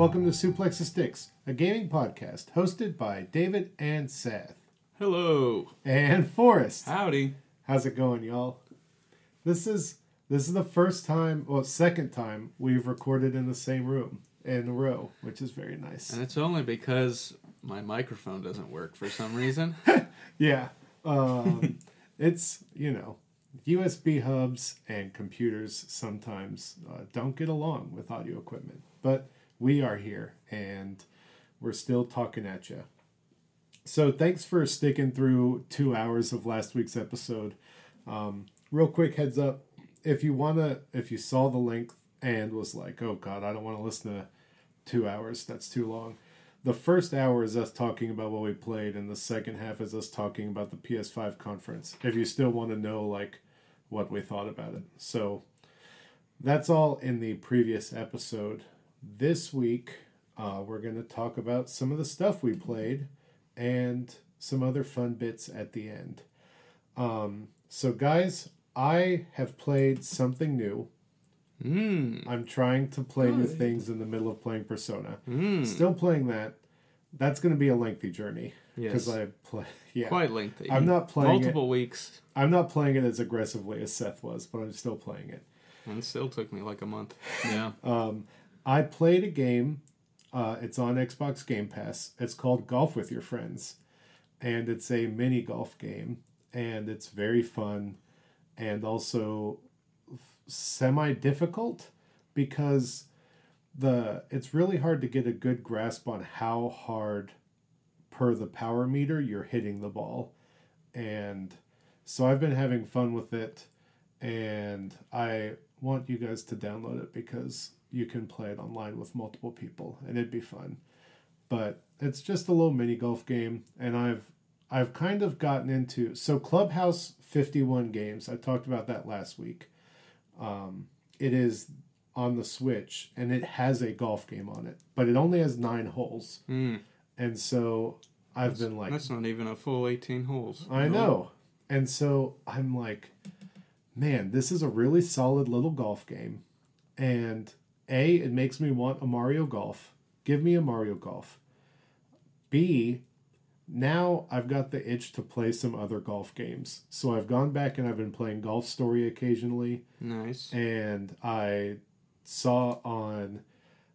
Welcome to Suplex the Sticks, a gaming podcast hosted by David and Seth. Hello. And Forrest. Howdy. How's it going, y'all? This is this is the first time, well, second time we've recorded in the same room in a row, which is very nice. And it's only because my microphone doesn't work for some reason. Yeah. Um, it's, you know, USB hubs and computers sometimes uh, don't get along with audio equipment. But we are here and we're still talking at you. So thanks for sticking through two hours of last week's episode. Um, real quick heads up if you want to, if you saw the length and was like, oh God, I don't want to listen to two hours, that's too long the first hour is us talking about what we played, and the second half is us talking about the PS5 conference. If you still want to know like what we thought about it, so that's all in the previous episode. This week, uh, we're going to talk about some of the stuff we played and some other fun bits at the end. Um, so, guys, I have played something new. Mm. I'm trying to play new things in the middle of playing Persona. Mm. Still playing that. That's going to be a lengthy journey because Yes. I play. Yeah, Quite lengthy. I'm not playing it. Multiple weeks. I'm not playing it as aggressively as Seth was, but I'm still playing it. And it still took me like a month. Yeah. Um, I played a game. Uh, it's on Xbox Game Pass. It's called Golf with Your Friends, and it's a mini golf game, and it's very fun, and also semi difficult because the it's really hard to get a good grasp on how hard per the power meter you're hitting the ball, and so I've been having fun with it, and I want you guys to download it because you can play it online with multiple people and it'd be fun. But it's just a little mini golf game and I've I've kind of gotten into so Clubhouse 51 games. I talked about that last week. Um, it is on the Switch and it has a golf game on it, but it only has 9 holes. Mm. And so I've That's- been like That's not even a full 18 holes. I know. And so I'm like, man, this is a really solid little golf game. And A, it makes me want a Mario Golf. Give me a Mario Golf. B, now I've got the itch to play some other golf games. So I've gone back and I've been playing Golf Story occasionally. Nice. And I saw on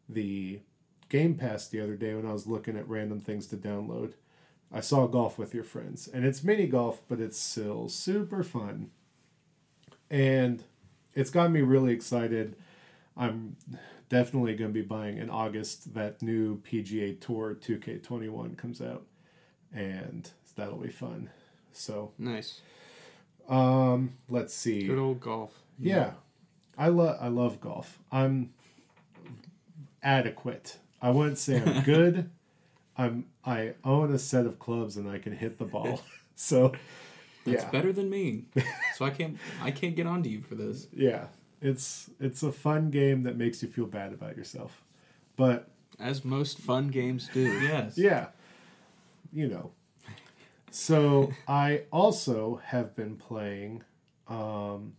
the Game Pass the other day when I was looking at random things to download. I saw Golf with Your Friends. And it's mini golf, but it's still super fun. And it's got me really excited. I'm definitely going to be buying in August that new PGA Tour 2K21 comes out. And that'll be fun. So, Nice. um, let's see. Good old golf. Yeah, I love I love golf. I'm adequate. I wouldn't say I'm good. I'm I own a set of clubs and I can hit the ball. so That's yeah, better than me. so I can't I can't get onto you for this. yeah, it's it's a fun game that makes you feel bad about yourself. But As most fun games do. Yes. yeah, you know. So I also have been playing. Um,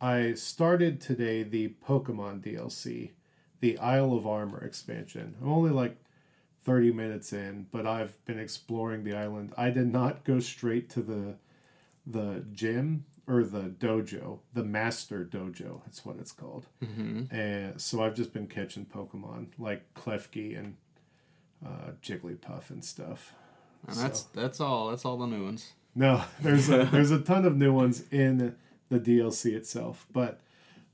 I started today the Pokemon DLC, the Isle of Armor expansion. I'm only like 30 minutes in, but I've been exploring the island. I did not go straight to the the gym or the dojo, the master dojo. That's what it's called. Mm-hmm. And so I've just been catching Pokemon like Klefki and uh, Jigglypuff and stuff. And that's that's all. That's all the new ones. No, there's a there's a ton of new ones in the DLC itself, but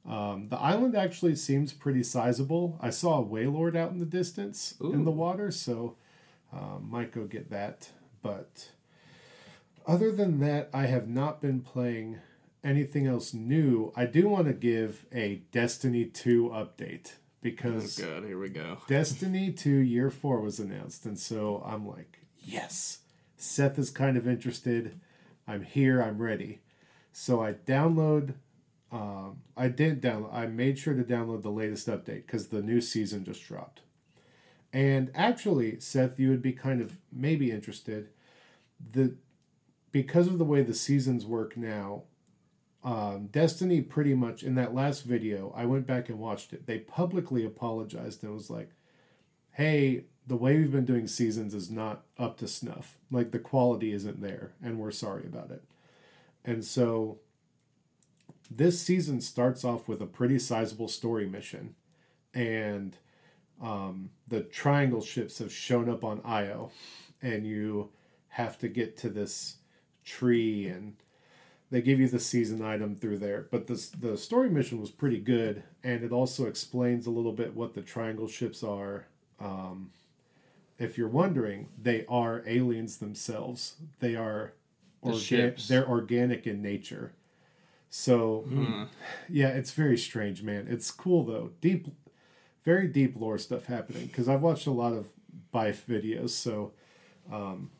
um, the island actually seems pretty sizable. I saw a Wailord out in the distance in the water, so um, might go get that. But other than that, I have not been playing anything else new. I do want to give a Destiny 2 update because Oh god, here we go. Destiny 2 Year 4 was announced, and so I'm like, yes. Seth is kind of interested. I'm here, I'm ready. So I download, um, I did download, I made sure to download the latest update because the new season just dropped. And actually, Seth, you would be kind of maybe interested. The because of the way the seasons work now, um, Destiny pretty much in that last video, I went back and watched it. They publicly apologized and was like, "Hey, the way we've been doing seasons is not up to snuff. Like the quality isn't there, and we're sorry about it." And so, this season starts off with a pretty sizable story mission, and um, the triangle ships have shown up on Io, and you have to get to this tree and they give you the season item through there. But the the story mission was pretty good, and it also explains a little bit what the triangle ships are. Um, if you're wondering, they are aliens themselves. They are The orga- ships. they're organic in nature. So yeah, it's very strange, man. It's cool though. Deep, very deep lore stuff happening because I've watched a lot of Byf videos, so um,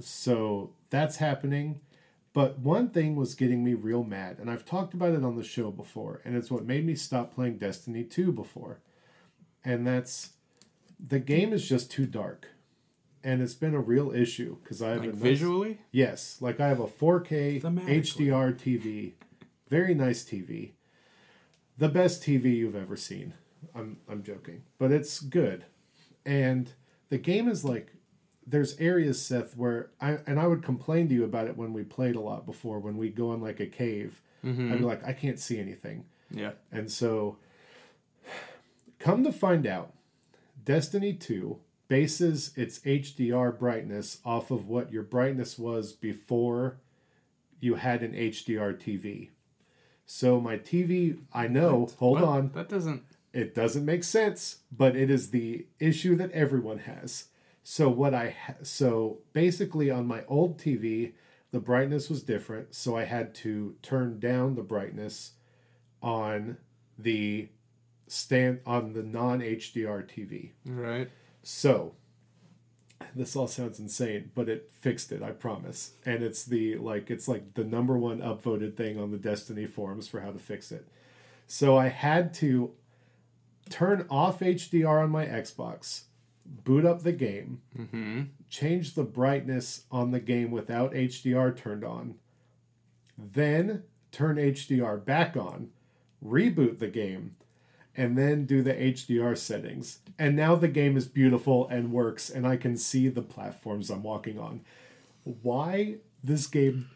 so that's happening. But one thing was getting me real mad, and I've talked about it on the show before, and it's what made me stop playing Destiny 2 before. And that's the game is just too dark. And it's been a real issue because I have Like visually? Yes, like I have a 4K HDR TV, very nice TV, the best TV you've ever seen. I'm I'm joking, but it's good, and the game is like there's areas Seth where I and I would complain to you about it when we played a lot before when we go in like a cave. Mm-hmm. I'd be like I can't see anything, Yeah. and so come to find out, Destiny 2 bases its HDR brightness off of what your brightness was before you had an HDR TV. So my TV, I know, hold What? on, That doesn't. it doesn't make sense, but it is the issue that everyone has. So what I ha- so basically on my old TV, the brightness was different, so I had to turn down the brightness on the stand on the non HDR TV. Right. So this all sounds insane, but it fixed it, I promise. And it's the like it's like the number one upvoted thing on the Destiny forums for how to fix it. So I had to turn off HDR on my Xbox, boot up the game, mm-hmm. change the brightness on the game without HDR turned on, then turn HDR back on, reboot the game, and then do the HDR settings. And now the game is beautiful and works, and I can see the platforms I'm walking on. Why this game?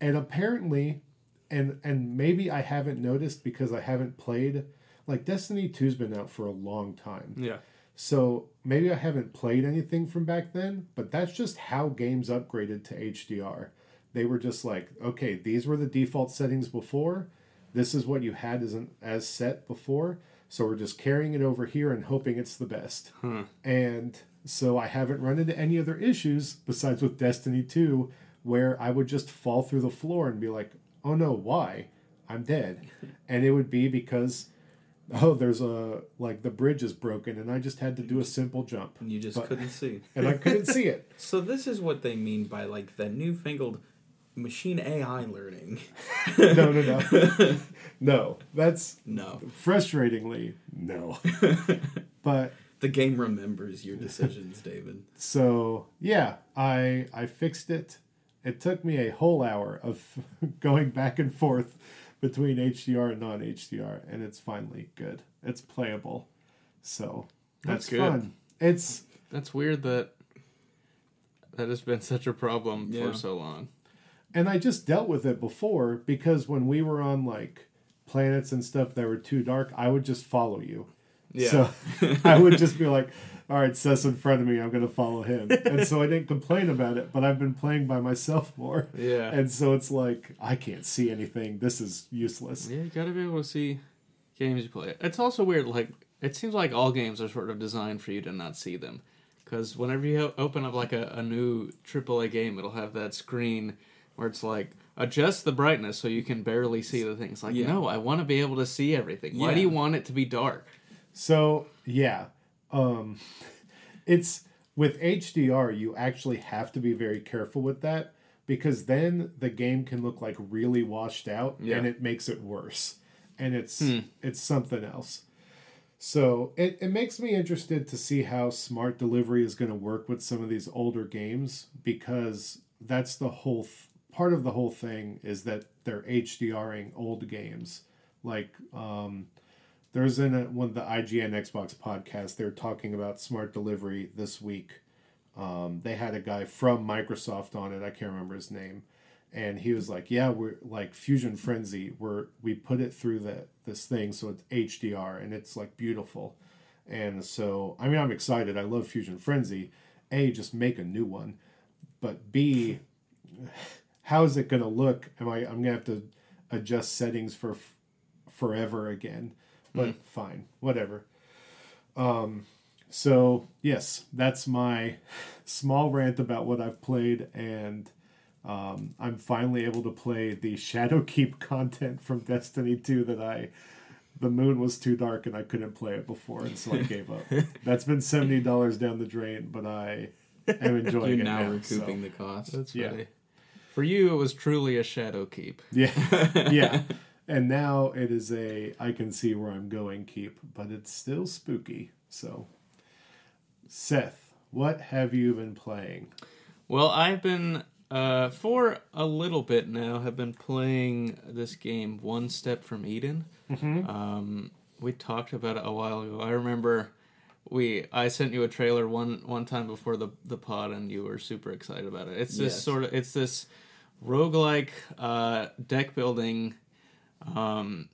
And apparently, and and maybe I haven't noticed because I haven't played. Like Destiny 2's been out for a long time. Yeah. So maybe I haven't played anything from back then, but that's just how games upgraded to HDR. They were just like, okay, these were the default settings before. This is what you had as an, as set before. So we're just carrying it over here and hoping it's the best. Hmm. And so I haven't run into any other issues besides with Destiny 2 where I would just fall through the floor and be like, "Oh no, why? I'm dead." and it would be because oh, there's a like the bridge is broken and I just had to do a simple jump And you just But- couldn't see. and I couldn't see it. So this is what they mean by like the newfangled machine AI learning. No, no, no. No, that's No. frustratingly no. but The game remembers your decisions, David. so yeah, I I fixed it. It took me a whole hour of going back and forth between HDR and non HDR, and it's finally good. It's playable, so that's, That's good. fun. It's That's weird that that has been such a problem Yeah. for so long. and I just dealt with it before because when we were on like planets and stuff that were too dark, I would just follow you. Yeah. So I would just be like, all right, Seth's in front of me. I'm going to follow him. And so I didn't complain about it, but I've been playing by myself more. Yeah. And so it's like, I can't see anything. This is useless. Yeah, you gotta be able to see games you play. It's also weird. Like it seems like all games are sort of designed for you to not see them, because whenever you open up like a, a new AAA game, it'll have that screen where it's like adjust the brightness so you can barely see the things. Like Yeah. no, I want to be able to see everything. Why do you want it to be dark? So, yeah. Um, it's with HDR, you actually have to be very careful with that because then the game can look like really washed out Yeah. and it makes it worse. And it's Hmm. it's something else. So it, it makes me interested to see how smart delivery is going to work with some of these older games because that's the whole th- part of the whole thing is that they're HDRing old games. Like um, there's in a, one of the IGN Xbox podcasts, they're talking about smart delivery this week. Um, they had a guy from Microsoft on it. I can't remember his name, and he was like, "Yeah, we're like Fusion Frenzy. We're we put it through the this thing, so it's HDR and it's like beautiful." And so, I mean, I'm excited. I love Fusion Frenzy. A, just make a new one, but B, how is it going to look? Am I? I'm gonna have to adjust settings for f- forever again. But fine, whatever. Um, so yes, that's my small rant about what I've played, and um, I'm finally able to play the Shadowkeep content from Destiny 2 that I. The moon was too dark and I couldn't play it before, and so I gave up. That's been seventy dollars down the drain, but I am enjoying You're it now now. recouping so- the cost. That's Yeah. For you, it was truly a shadow keep. Yeah, yeah. And now it is a I can see where I'm going keep, but it's still spooky. So, Seth, what have you been playing? Well, I've been uh, for a little bit now. Have been playing this game, One Step from Eden. Um, we talked about it a while ago. I remember we I sent you a trailer one one time before the the pod, and you were super excited about it. It's this Yes. sort of it's this roguelike uh, deck building, um,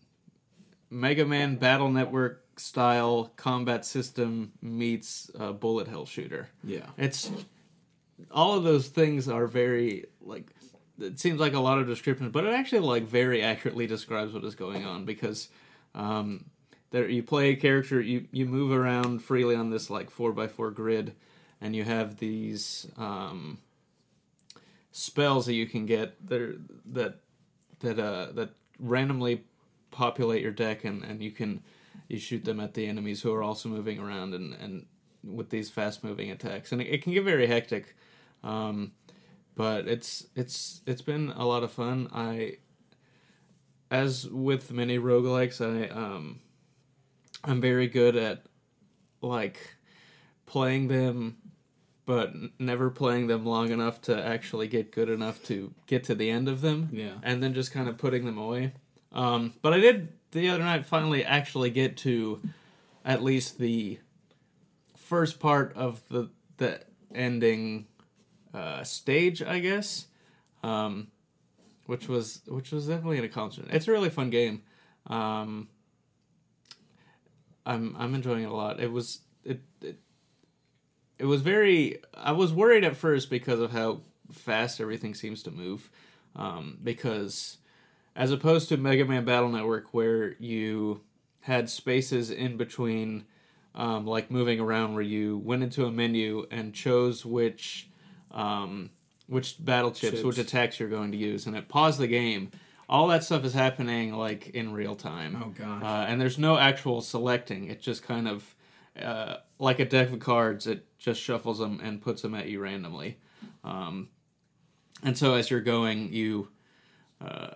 Mega Man Battle Network style combat system meets uh, bullet hell shooter. Yeah. It's all of those things are very like it seems like a lot of description, but it actually like very accurately describes what is going on because um, there you play a character, you you move around freely on this like four by four grid, and you have these um, spells that you can get there that that uh, that randomly populate your deck, and, and you can you shoot them at the enemies who are also moving around and, and with these fast moving attacks, and it, it can get very hectic. Um, but it's it's it's been a lot of fun. I as with many roguelikes, I um I'm very good at like playing them but never playing them long enough to actually get good enough to get to the end of them Yeah. and then just kind of putting them away. Um, but I did the other night finally actually get to at least the first part of the the ending uh, stage, I guess, um, which was which was definitely an accomplishment. It's a really fun game. Um, I'm I'm enjoying it a lot. It was it was very. I was worried at first because of how fast everything seems to move. Um, because as opposed to Mega Man Battle Network, where you had spaces in between, um, like moving around, where you went into a menu and chose which um, which battle chips, Chips. which attacks you're going to use, and it paused the game. All that stuff is happening like in real time. Oh, gosh. Uh, and there's no actual selecting. It just kind of uh, like a deck of cards. It just shuffles them and puts them at you randomly. Um, and so as you're going, you uh,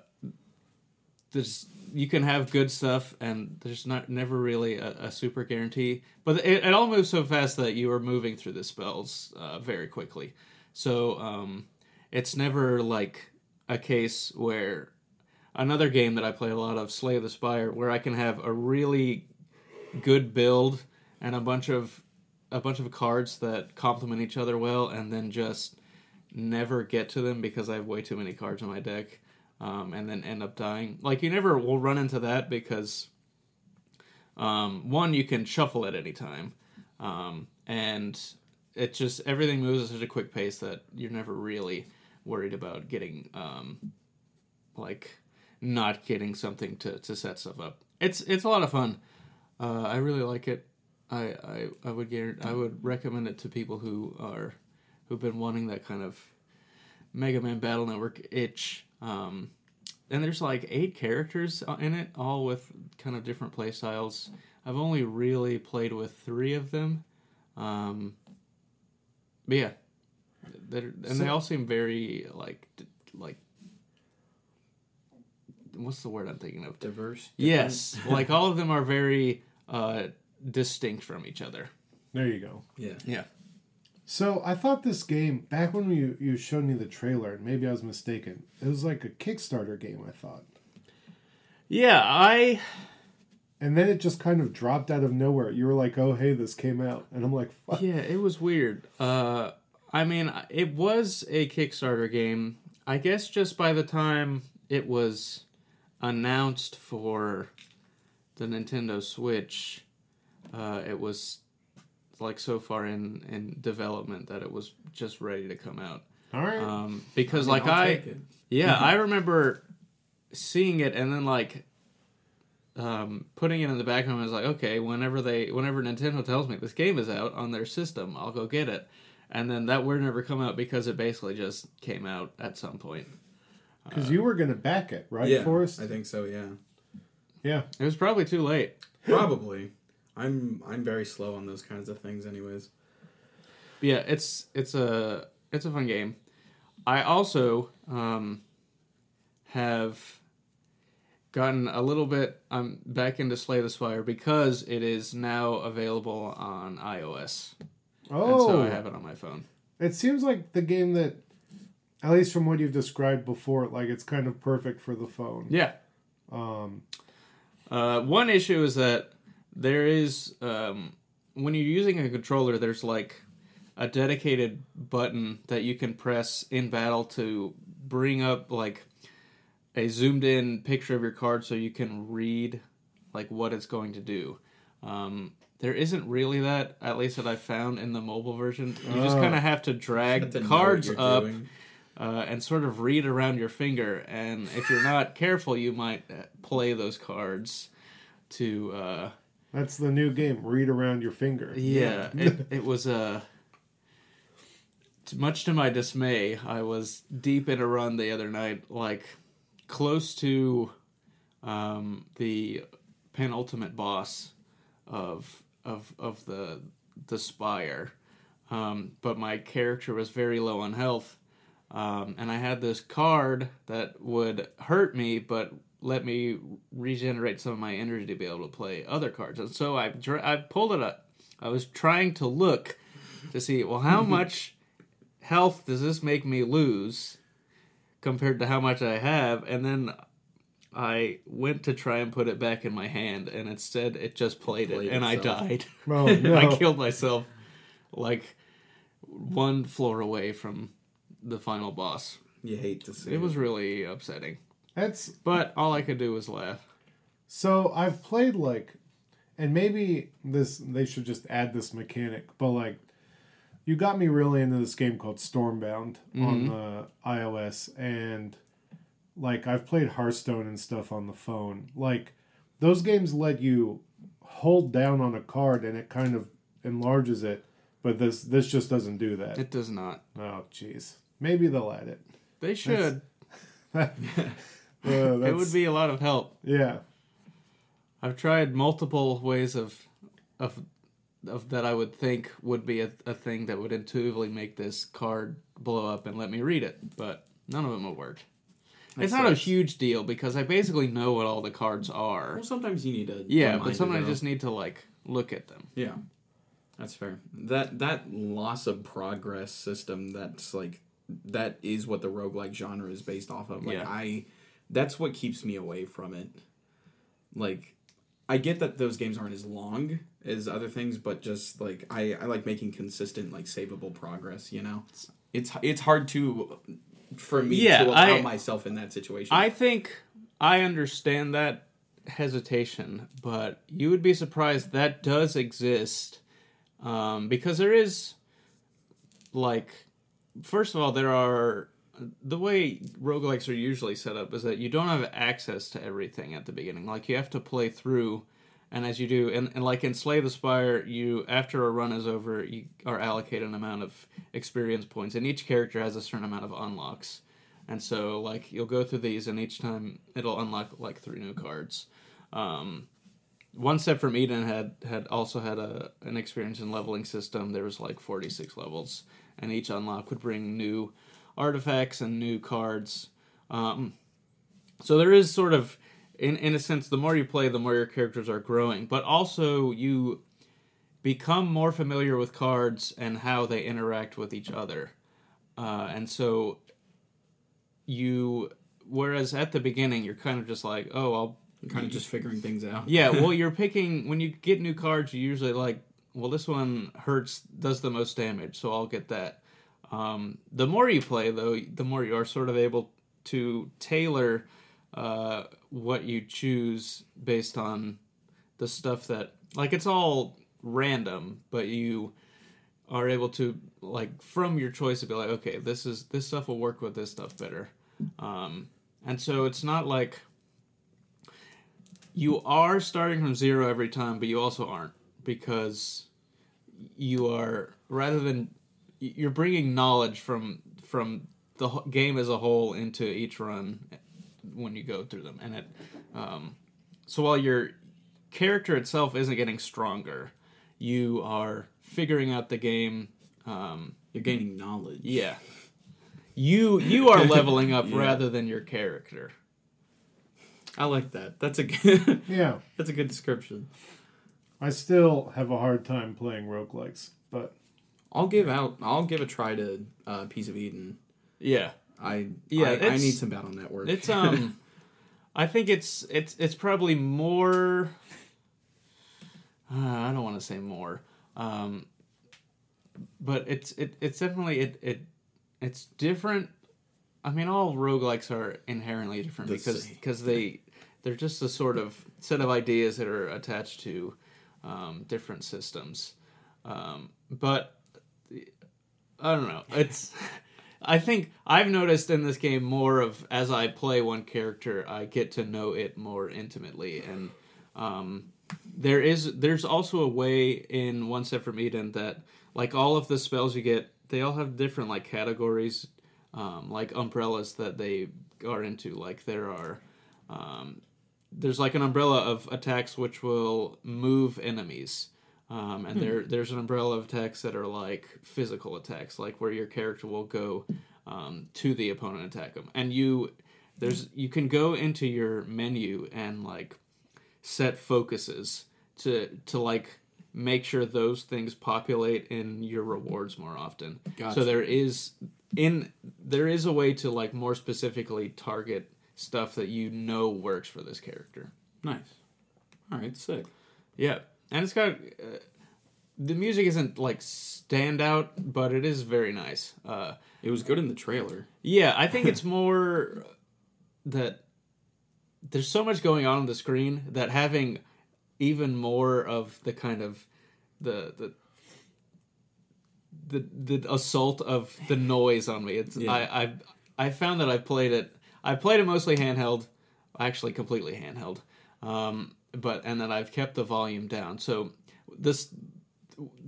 there's you can have good stuff, and there's not never really a, a super guarantee. But it, it all moves so fast that you are moving through the spells uh, very quickly. So um, it's never like a case where another game that I play a lot of, Slay the Spire, where I can have a really good build and a bunch of a bunch of cards that complement each other well, and then just never get to them because I have way too many cards in my deck, um, and then end up dying. Like you never will run into that because um, one you can shuffle at any time, um, and it just everything moves at such a quick pace that you're never really worried about getting um, like not getting something to, to set stuff up. It's it's a lot of fun. Uh, I really like it. I, I, I would guarantee, I would recommend it to people who are who've been wanting that kind of Mega Man Battle Network itch. Um, and there's like eight characters in it, all with kind of different play styles. I've only really played with three of them. Um, but yeah, They're, and they all seem very like like what's the word I'm thinking of? Diverse. Yes, like all of them are very uh, distinct from each other. There you go. Yeah. Yeah. So I thought this game back when you you showed me the trailer, and maybe I was mistaken. It was like a Kickstarter game. I thought, Yeah, I and then it just kind of dropped out of nowhere. You were like, "Oh, hey, this came out," and I'm like, Fuck. yeah, it was weird. Uh, I mean, it was a Kickstarter game. I guess just by the time it was announced for the Nintendo Switch, uh, it was like so far in in development that it was just ready to come out. "All right." Um, because I mean, like I'll I, take it. yeah, I remember seeing it and then like um, putting it in the background. I was like, okay, whenever they, whenever Nintendo tells me this game is out on their system, I'll go get it. And then that word never come out because it basically just came out at some point. Because you were gonna back it, right, yeah, Forrest? I think so. Yeah, yeah. It was probably too late. probably. I'm I'm very slow on those kinds of things, anyways. But yeah, it's it's a it's a fun game. I also um, have gotten a little bit. I'm back into Slay the Spire because it is now available on iOS, and Oh, so I have it on my phone. it seems like the game that, at least from what you've described before, like it's kind of perfect for the phone. Yeah. Um, Uh, one issue is that there is um, when you're using a controller, there's like a dedicated button that you can press in battle to bring up like a zoomed in picture of your card so you can read like what it's going to do. Um, there isn't really that, at least that I found in the mobile version. You just kind of have to drag Have to know what cards up uh, and sort of read around your finger. And if you're not careful, you might uh, play those cards to. Uh, that's the new game. Read around your finger. yeah, it, it was Uh, much to my dismay, I was deep in a run the other night, like close to um, the penultimate boss of of of the the spire. Um, but my character was very low on health, um, and I had this card that would hurt me, but let me regenerate some of my energy to be able to play other cards. And so I I pulled it up. I was trying to look to see well how much health does this make me lose compared to how much I have, and then I went to try and put it back in my hand, and instead it just played, Played it, and itself. Oh, I died. Oh, no. I killed myself like one floor away from the final boss. You hate to see It was really upsetting, That's but all I could do was laugh. So I've played like, and maybe this they should just add this mechanic, but like, you got me really into this game called Stormbound on mm-hmm. the iOS, and like I've played Hearthstone and stuff on the phone. Like, those games let you hold down on a card and it kind of enlarges it, but this this just doesn't do that. It does not. oh, jeez. Maybe they'll add it. They should. Uh, It would be a lot of help. yeah. I've tried multiple ways of of of that I would think would be a, a thing that would intuitively make this card blow up and let me read it, but none of them have worked. That it's not a huge deal because I basically know what all the cards are. Well, sometimes you need to. Yeah, but sometimes I just need to like look at them. Yeah, that's fair. That that loss of progress system. That's like that is what the roguelike genre is based off of. Like Yeah. I, that's what keeps me away from it. Like, I get that those games aren't as long as other things, but just like I, I like making consistent like savable progress. You know, it's it's hard to for me Yeah, to allow I- myself in that situation. I think I understand that hesitation, but you would be surprised that does exist um, because there is like first of all there are the way roguelikes are usually set up is that you don't have access to everything at the beginning. Like you have to play through and as you do and, and like in slay the spire you after a run is over you are allocated an amount of experience points and each character has a certain amount of unlocks. And so like you'll go through these and each time it'll unlock like three new cards. Um, one step from eden had had also had a an experience in leveling system. There was like 46 levels and each unlock would bring new artifacts and new cards um, so there is sort of in in a sense the more you play the more your characters are growing but also you become more familiar with cards and how they interact with each other. Uh, and so you, whereas at the beginning, you're kind of just like, oh, I'll kind of just figuring things out. yeah, well, you're picking when you get new cards. You usually like, well, this one hurts, does the most damage, so I'll get that. Um, the more you play, though, the more you are sort of able to tailor uh, what you choose based on the stuff that, like, it's all random, but you are able to, like, from your choice, to be like, okay, this is this stuff will work with this stuff better. Um, and so it's not like you are starting from zero every time, but you also aren't because you are rather than you're bringing knowledge from from the game as a whole into each run when you go through them, and it um, so while your character itself isn't getting stronger, you are figuring out the game. Um, You're gaining knowledge. yeah, you you are leveling up Yeah. rather than your character. I like that. That's a good, Yeah. that's a good description. I still have a hard time playing roguelikes, but I'll give out. I'll give a try to uh, Piece of Eden. Yeah. I Yeah, I, I need some Battle Network. It's um, I think it's it's it's probably more. Uh, I don't want to say more, um, but it's it it's definitely it it it's different. I mean, all roguelikes are inherently different because because they they're just a sort of set of ideas that are attached to um, different systems. Um, but I don't know. It's I think I've noticed in this game more of as I play one character, I get to know it more intimately, and um, there is there's also a way in One Step from Eden that like all of the spells you get, they all have different like categories, um, like umbrellas that they are into. Like there are. Um, there's like an umbrella of attacks which will move enemies. Um, and there there's an umbrella of attacks that are like physical attacks, like where your character will go um, to the opponent and attack them. And you there's you can go into your menu and like set focuses to to like make sure those things populate in your rewards more often. Gotcha. So there is in there is a way to like more specifically target stuff that you know works for this character. nice. All right, sick. Yeah, and it's got uh, the music isn't like standout, but it is very nice. Uh, It was good in the trailer. yeah, I think it's more that there's so much going on on the screen that having even more of the kind of the the the the assault of the noise on me. It's Yeah. I I I found that I've played it. I played it mostly handheld, actually completely handheld. Um, but and then I've kept the volume down. So this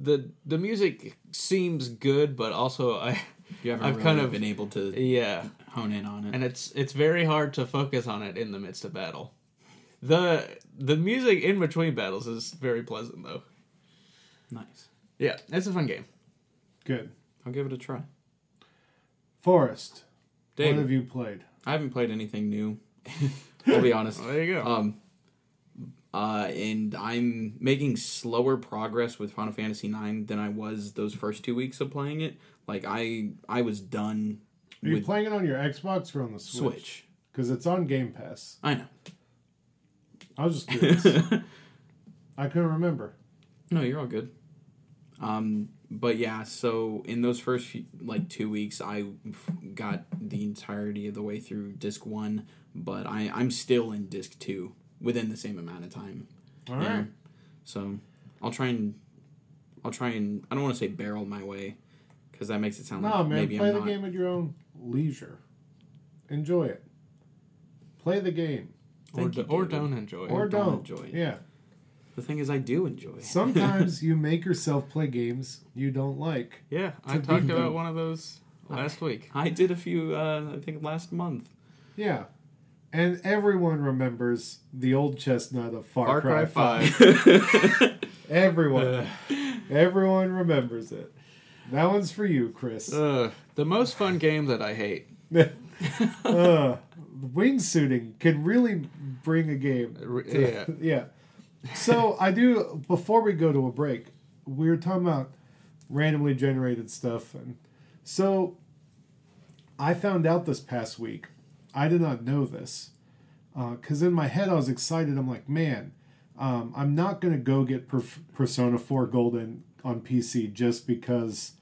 the the music seems good, but also I You haven't I've really kind of- been able to yeah hone in on it. and it's it's very hard to focus on it in the midst of battle. The the music in between battles is very pleasant though. nice. Yeah, it's a fun game. good. I'll give it a try. Forrest. Dave, what have you played? I haven't played anything new. I'll be honest. Well, there you go. Um, uh, and I'm making slower progress with Final Fantasy IX than I was those first two weeks of playing it. Like I, I was done Are you playing it on your Xbox or on the Switch? Switch. Because it's on Game Pass. I know. I was just curious. I couldn't remember. No, you're all good. Um, but yeah, so in those first few, like two weeks, I got the entirety of the way through disc one, but I I'm still in disc two within the same amount of time. All right. Yeah. So I'll try and I'll try and I don't want to say barrel my way because that makes it sound No, like man, maybe play I'm the not. game at your own leisure. Enjoy it. Play the game. or Thank d- you, or don't enjoy. Or it. don't don't. enjoy it. Yeah. The thing is, I do enjoy. it. Sometimes you make yourself play games you don't like. Yeah, I talked done. about one of those last week. I did a few. Uh, I think last month. Yeah. And everyone remembers the old chestnut of Far, Far Cry, Cry 5. Everyone. everyone remembers it. That one's for you, Chris. Uh, the most fun game that I hate. uh, wingsuiting can really bring a game. To- yeah. yeah. So I do. Before we go to a break, we were talking about randomly generated stuff, and so I found out this past week. I did not know this because in my head I was excited. I'm like, man, um, I'm not gonna go get per- Persona 4 Golden on PC just because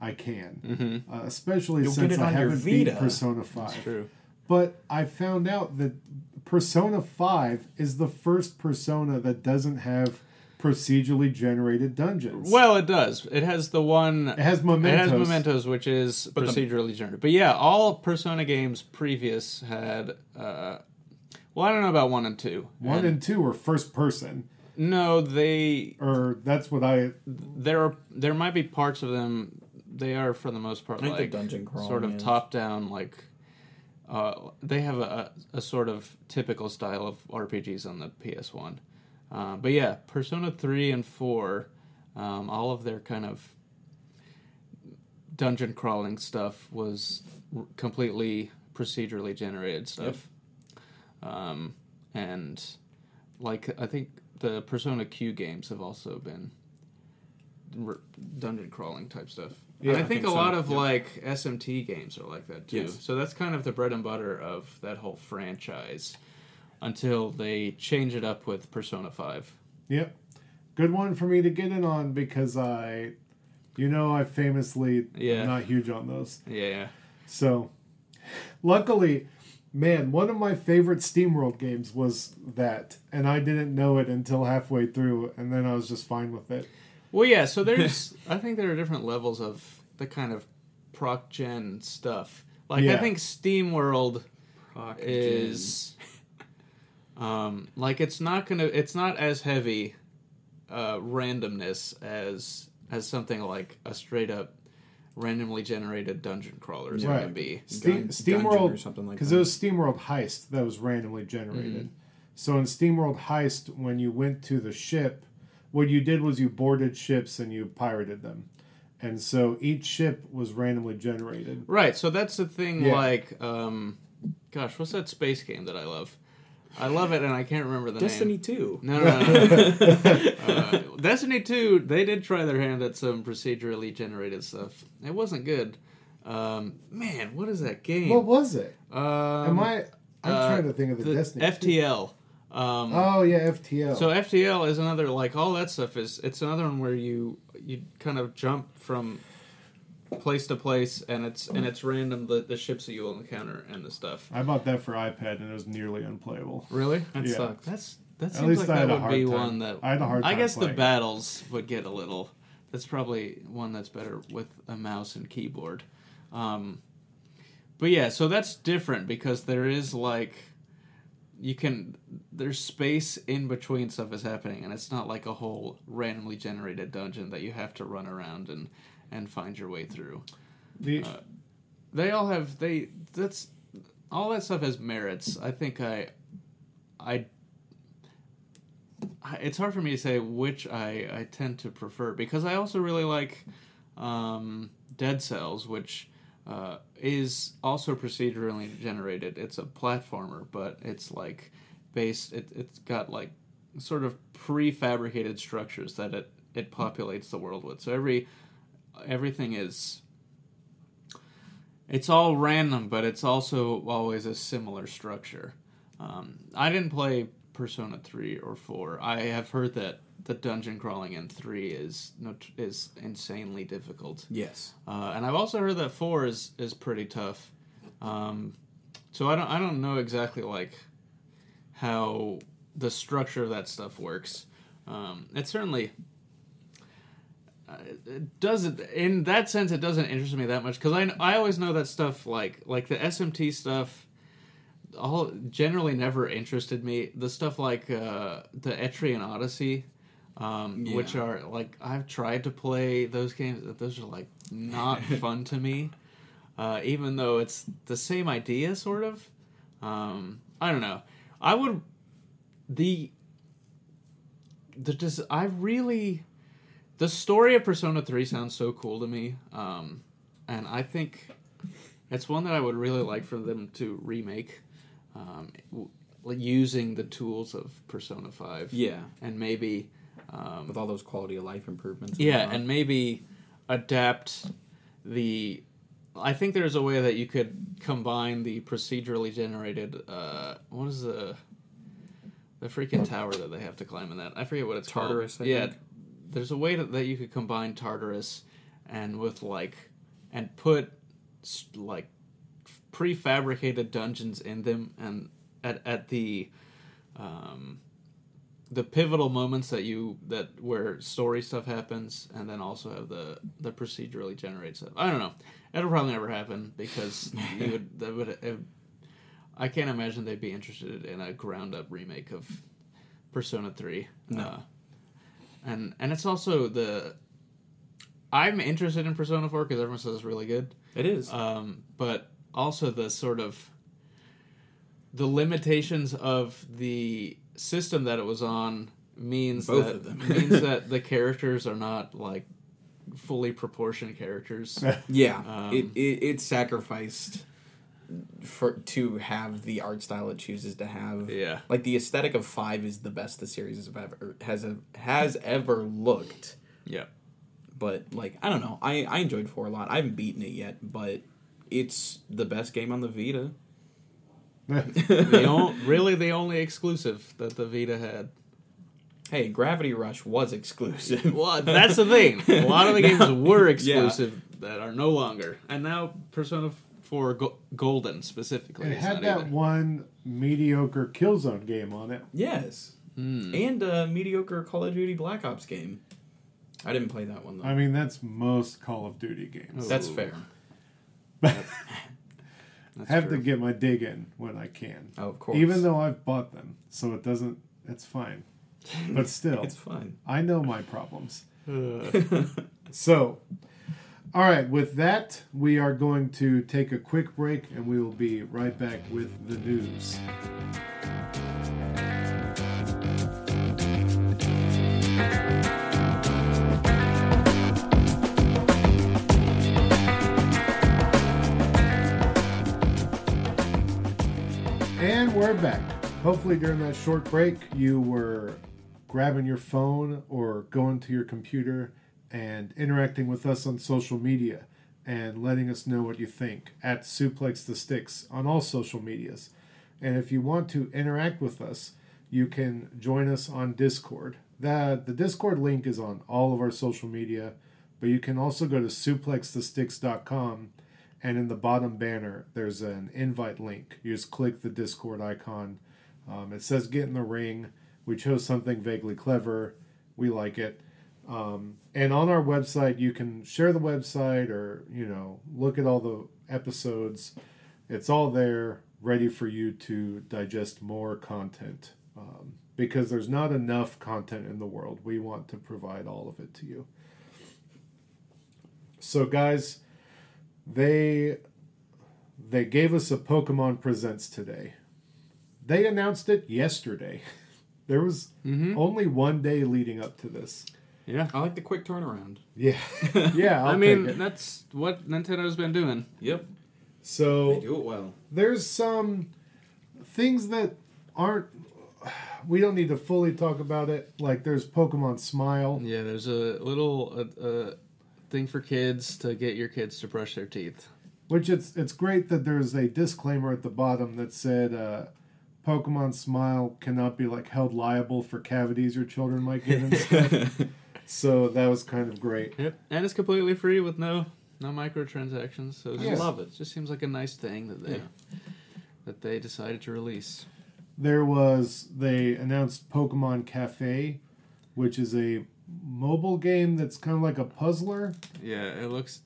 I can, uh, especially You'll since I haven't beat Vita. Persona 5. True. But I found out that Persona 5 is the first Persona that doesn't have procedurally generated dungeons. Well, it does. It has the one. It has mementos. It has mementos, which is but procedurally the, generated. But yeah, all Persona games previous had. Uh, well, I don't know about one and two. One and, and two were first person. No, they. Or that's what I. There are there might be parts of them. They are for the most part like dungeon crawl sort of is. top down like. Uh, they have a, a sort of typical style of RPGs on the PS1 um, but yeah, Persona 3 and 4, um, all of their kind of dungeon crawling stuff was r- completely procedurally generated stuff. Yep. Um, and like, I think the Persona Q games have also been r- dungeon crawling type stuff. Yeah, I, I think, a lot of yep. like SMT games are like that too. Yes. So that's kind of the bread and butter of that whole franchise until they change it up with Persona 5. Yep, good one for me to get in on because I, you know, I famously Yeah. not huge on those. Yeah. So, luckily, man, one of my favorite SteamWorld games was that, and I didn't know it until halfway through, and then I was just fine with it. Well, yeah, so there's I think there are different levels of the kind of proc gen stuff. Like I Yeah. think SteamWorld Proc is um like it's not going to it's not as heavy uh randomness as as something like a straight up randomly generated dungeon crawler is going to be. Steam, Dun- dungeon SteamWorld or something like that. because it was SteamWorld Heist that was randomly generated. So in SteamWorld Heist, when you went to the ship, what you did was you boarded ships and you pirated them, and so each ship was randomly generated. Right, so that's the thing Yeah. like um gosh, what's that space game that I love? I love it and I can't remember the name. Destiny name. two. No, no, no. uh, Destiny 2, they did try their hand at some procedurally generated stuff. It wasn't good. Um, man, what is that game? What was it? um, Am I? I'm uh, trying to think of the, the Destiny. FTL. Um, Oh yeah, FTL. So FTL is another like all that stuff is it's another one where you you kind of jump from place to place and it's and it's random the, the ships that you will encounter and the stuff. I bought that for iPad and it was nearly unplayable. Really? That Yeah. sucks. That's that At seems like I that would be time. one that I had a hard I guess the playing it. battles would get a little. That's probably one that's better with a mouse and keyboard. Um, but yeah, so that's different because there is like you can there's space in between stuff is happening and it's not like a whole randomly generated dungeon that you have to run around and and find your way through. The, Uh, They all have they that's all that stuff has merits. I think I I I- it's hard for me to say which I, I tend to prefer because I also really like um, Dead Cells, which uh, is also procedurally generated. It's a platformer, but it's like based. It, it's got like sort of prefabricated structures that it it populates the world with. So every everything is. It's all random, but it's also always a similar structure. Um, I didn't play Persona three or four. I have heard that the dungeon crawling in three is is insanely difficult, Yes. uh, and I've also heard that four is is pretty tough. Um, so I don't I don't know exactly like how the structure of that stuff works. Um, it certainly it doesn't in that sense it doesn't interest me that much because I I always know that stuff like like the SMT stuff all generally never interested me. The stuff like uh, the Etrian Odyssey, um, Yeah. which are like I've tried to play those games. Those are like not fun to me, uh, even though it's the same idea, sort of. Um, I don't know. I would the the just I really the story of Persona Three sounds so cool to me, um, and I think it's one that I would really like for them to remake, um, w- using the tools of Persona Five Yeah. and maybe Um, with all those quality of life improvements. yeah, whatnot. and maybe adapt the. I think there's a way that you could combine the procedurally generated. Uh, what is the the freaking tower that they have to climb in that? I forget what it's Tartarus, called. I yeah, think. There's a way that, that you could combine Tartarus and with like and put like prefabricated dungeons in them and at at the um the pivotal moments that you that where story stuff happens and then also have the the procedurally generated stuff. I don't know. It'll probably never happen because you would that would it, i can't imagine they'd be interested in a ground up remake of persona 3 No. uh, and and it's also the i'm interested in persona 4 because everyone says it's really good it is. um, but also the sort of the limitations of the system that it was on means Both that of them. means that the characters are not like fully proportioned characters. yeah, um, it, it it sacrificed for to have the art style it chooses to have. yeah, Like the aesthetic of five is the best the series has ever has has ever looked. yeah. But like I don't know, I I enjoyed four a lot. I haven't beaten it yet, but it's the best game on the Vita. The on, really the only exclusive that the Vita had. Hey, Gravity Rush was exclusive. Well, that's the thing. A lot of the games were Yeah. exclusive that are no longer, and now Persona Four Go- Golden specifically. It is had that either. one mediocre Killzone game on it. yes, Hmm. and a mediocre Call of Duty Black Ops game. I didn't play that one though. I mean, that's most Call of Duty games. That's Ooh. fair. That's Have true. to get my dig in when I can, Oh, of course. even though I've bought them, so it doesn't. It's fine, but still, it's fine. I know my problems. So, all right, with that, we are going to take a quick break and we will be right back with the news. And we're back. Hopefully, during that short break, you were grabbing your phone or going to your computer and interacting with us on social media and letting us know what you think at Suplex the Sticks on all social medias. And if you want to interact with us, you can join us on Discord. That the Discord link is on all of our social media, but you can also go to suplexthesticks.com and in the bottom banner there's an invite link. You just click the Discord icon. Um, it says "Get in the ring." We chose something vaguely clever. We like it. Um, and on our website, you can share the website or you know look at all the episodes. It's all there, ready for you to digest more content. Um, because there's not enough content in the world. We want to provide all of it to you. So, guys, they they gave us a Pokemon Presents today. They announced it yesterday. There was Mhm. only one day leading up to this. Yeah. I like the quick turnaround. Yeah, yeah. I'll I mean, take it. that's what Nintendo's been doing. Yep, so they do it well. there's some things that aren't. We don't need to fully talk about it. Like there's Pokemon Smile. Yeah, there's a little uh, uh, thing for kids to get your kids to brush their teeth. Which it's it's great that there's a disclaimer at the bottom that said uh, Pokemon Smile cannot be like held liable for cavities your children might get and stuff. so that was kind of great. Yep, and it's completely free with no no microtransactions. So I just, love it. It just seems like a nice thing that they Yeah. that they decided to release. There was they announced Pokemon Cafe, which is a mobile game that's kind of like a puzzler. Yeah, it looks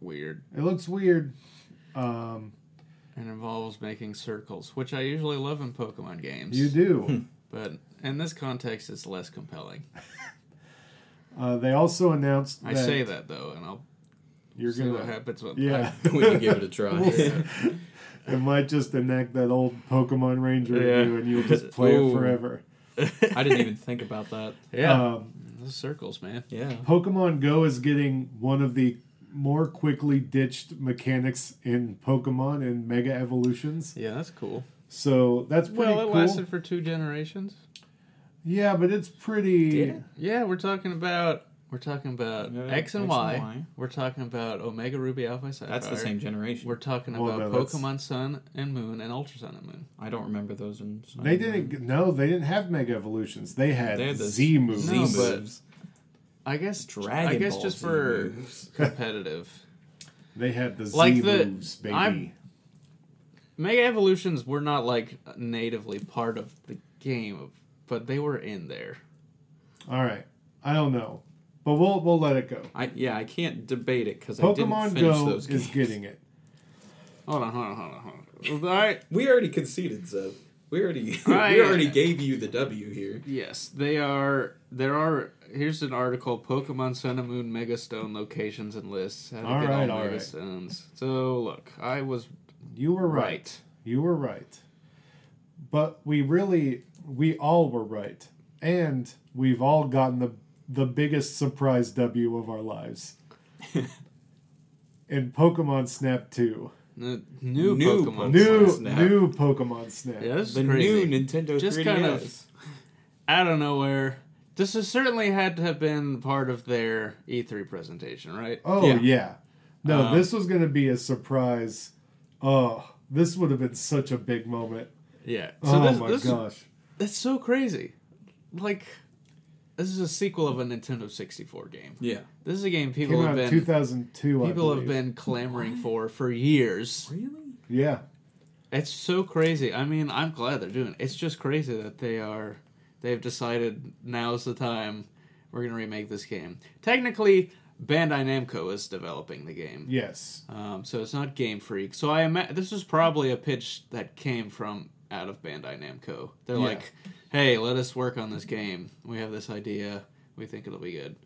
weird It looks weird. Um, and involves making circles, which I usually love in Pokemon games. you do. but in this context, it's less compelling. Uh, they also announced. I say that though, and I'll you're see gonna. what happens when Yeah, we can give it a try. yeah. it might just enact that old Pokemon Ranger in Yeah. you, and you'll just play it forever. I didn't even think about that. yeah, Um, those circles, man. Yeah. Pokemon Go is getting one of the more quickly ditched mechanics in Pokemon and Mega Evolutions. Yeah, that's cool. So that's pretty Well, it cool. lasted for two generations. Yeah, but it's pretty. Did it? Yeah, we're talking about we're talking about Yeah, X and X and Y. Y. We're talking about Omega Ruby Alpha Sapphire. That's the same generation. We're talking Well, about no, that's- Pokemon Sun and Moon and Ultra Sun and Moon. I don't remember those in. Sun They and didn't. No, they didn't have Mega Evolutions. They had, They had the Z moves. Z No, but- I guess Dragon I guess Ball just Z for moves. competitive. They had the Z Like the- moves, baby. I'm- Mega Evolutions were not like natively part of the game, but they were in there. All right, I don't know, but we'll we'll let it go. I yeah, I can't debate it because I didn't Pokemon finish Go those is games. getting it. Hold on, hold on, hold on, hold on. All right. We already conceded, Zev. We already I- we already gave you the W here. Yes, they are. There are. Here's an article: Pokemon Sun and Moon Mega Stone locations and lists. How to All get right, all all Mega right. Stones. So look, I was You were right. right. You were right. But we really, we all were right, and we've all gotten the the biggest surprise W of our lives. In Pokemon Snap 2. The new, New Pokemon. Pokemon New Snap. new Pokemon Snap. Yeah, this is The crazy. new Nintendo Just 3DS. kind of- out of nowhere. This has certainly had to have been part of their E3 presentation, right? Oh yeah. Yeah. No, Um, this was going to be a surprise. Oh, this would have been such a big moment. Yeah. So oh this, my this gosh. That's so crazy. Like, this is a sequel of a Nintendo 64 game. yeah. This is a game people Came have out been 2002. I people have been clamoring for for years. Really? Yeah. It's so crazy. I mean, I'm glad they're doing it. It's just crazy that they are they've decided now's the time we're going to remake this game. Technically, Bandai Namco is developing the game. Yes. Um, so it's not Game Freak. So I ima- this was probably a pitch that came from out of Bandai Namco. They're Yeah. like, "Hey, let us work on this game. We have this idea. We think it'll be good."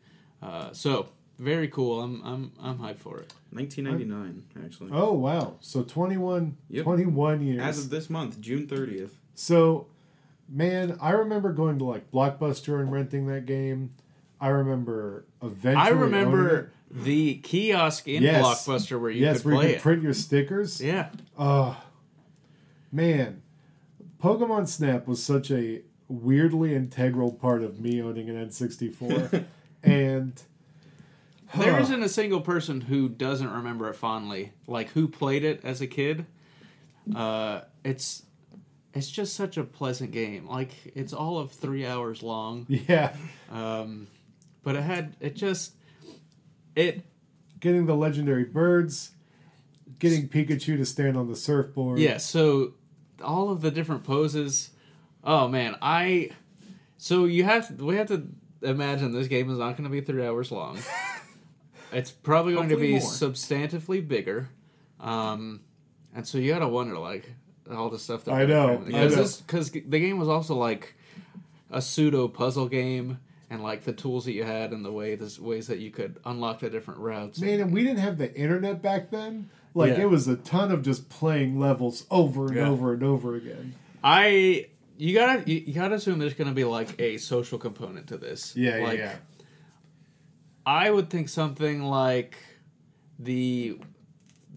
Uh, so very cool. I'm I'm I'm hyped for it. 1999, actually. Oh wow. So 21, Yep. 21 years. As of this month, June 30th. So, man, I remember going to like Blockbuster and renting that game. I remember eventually. I remember the kiosk in Yes. Blockbuster where you yes, could where play you could it. print your stickers. yeah, Oh, man, Pokemon Snap was such a weirdly integral part of me owning an N64, and there Huh. isn't a single person who doesn't remember it fondly. Like who played it as a kid. Uh, it's it's just such a pleasant game. Like it's all of three hours long. yeah, Um, but it had it just it getting the legendary birds, getting Pikachu to stand on the surfboard. yeah. So all of the different poses. Oh man, I. So you have we have to imagine this game is not going to be three hours long. it's probably going to be more. substantively bigger, um, and so you got to wonder like all the stuff that I know, because because the game was also like a pseudo puzzle game. And like the tools that you had and the way the ways that you could unlock the different routes. Man, and we didn't have the internet back then. Like Yeah. it was a ton of just playing levels over and Yeah. over and over again. I you gotta you, you gotta assume there's gonna be like a social component to this. Yeah, like, yeah, I would think something like the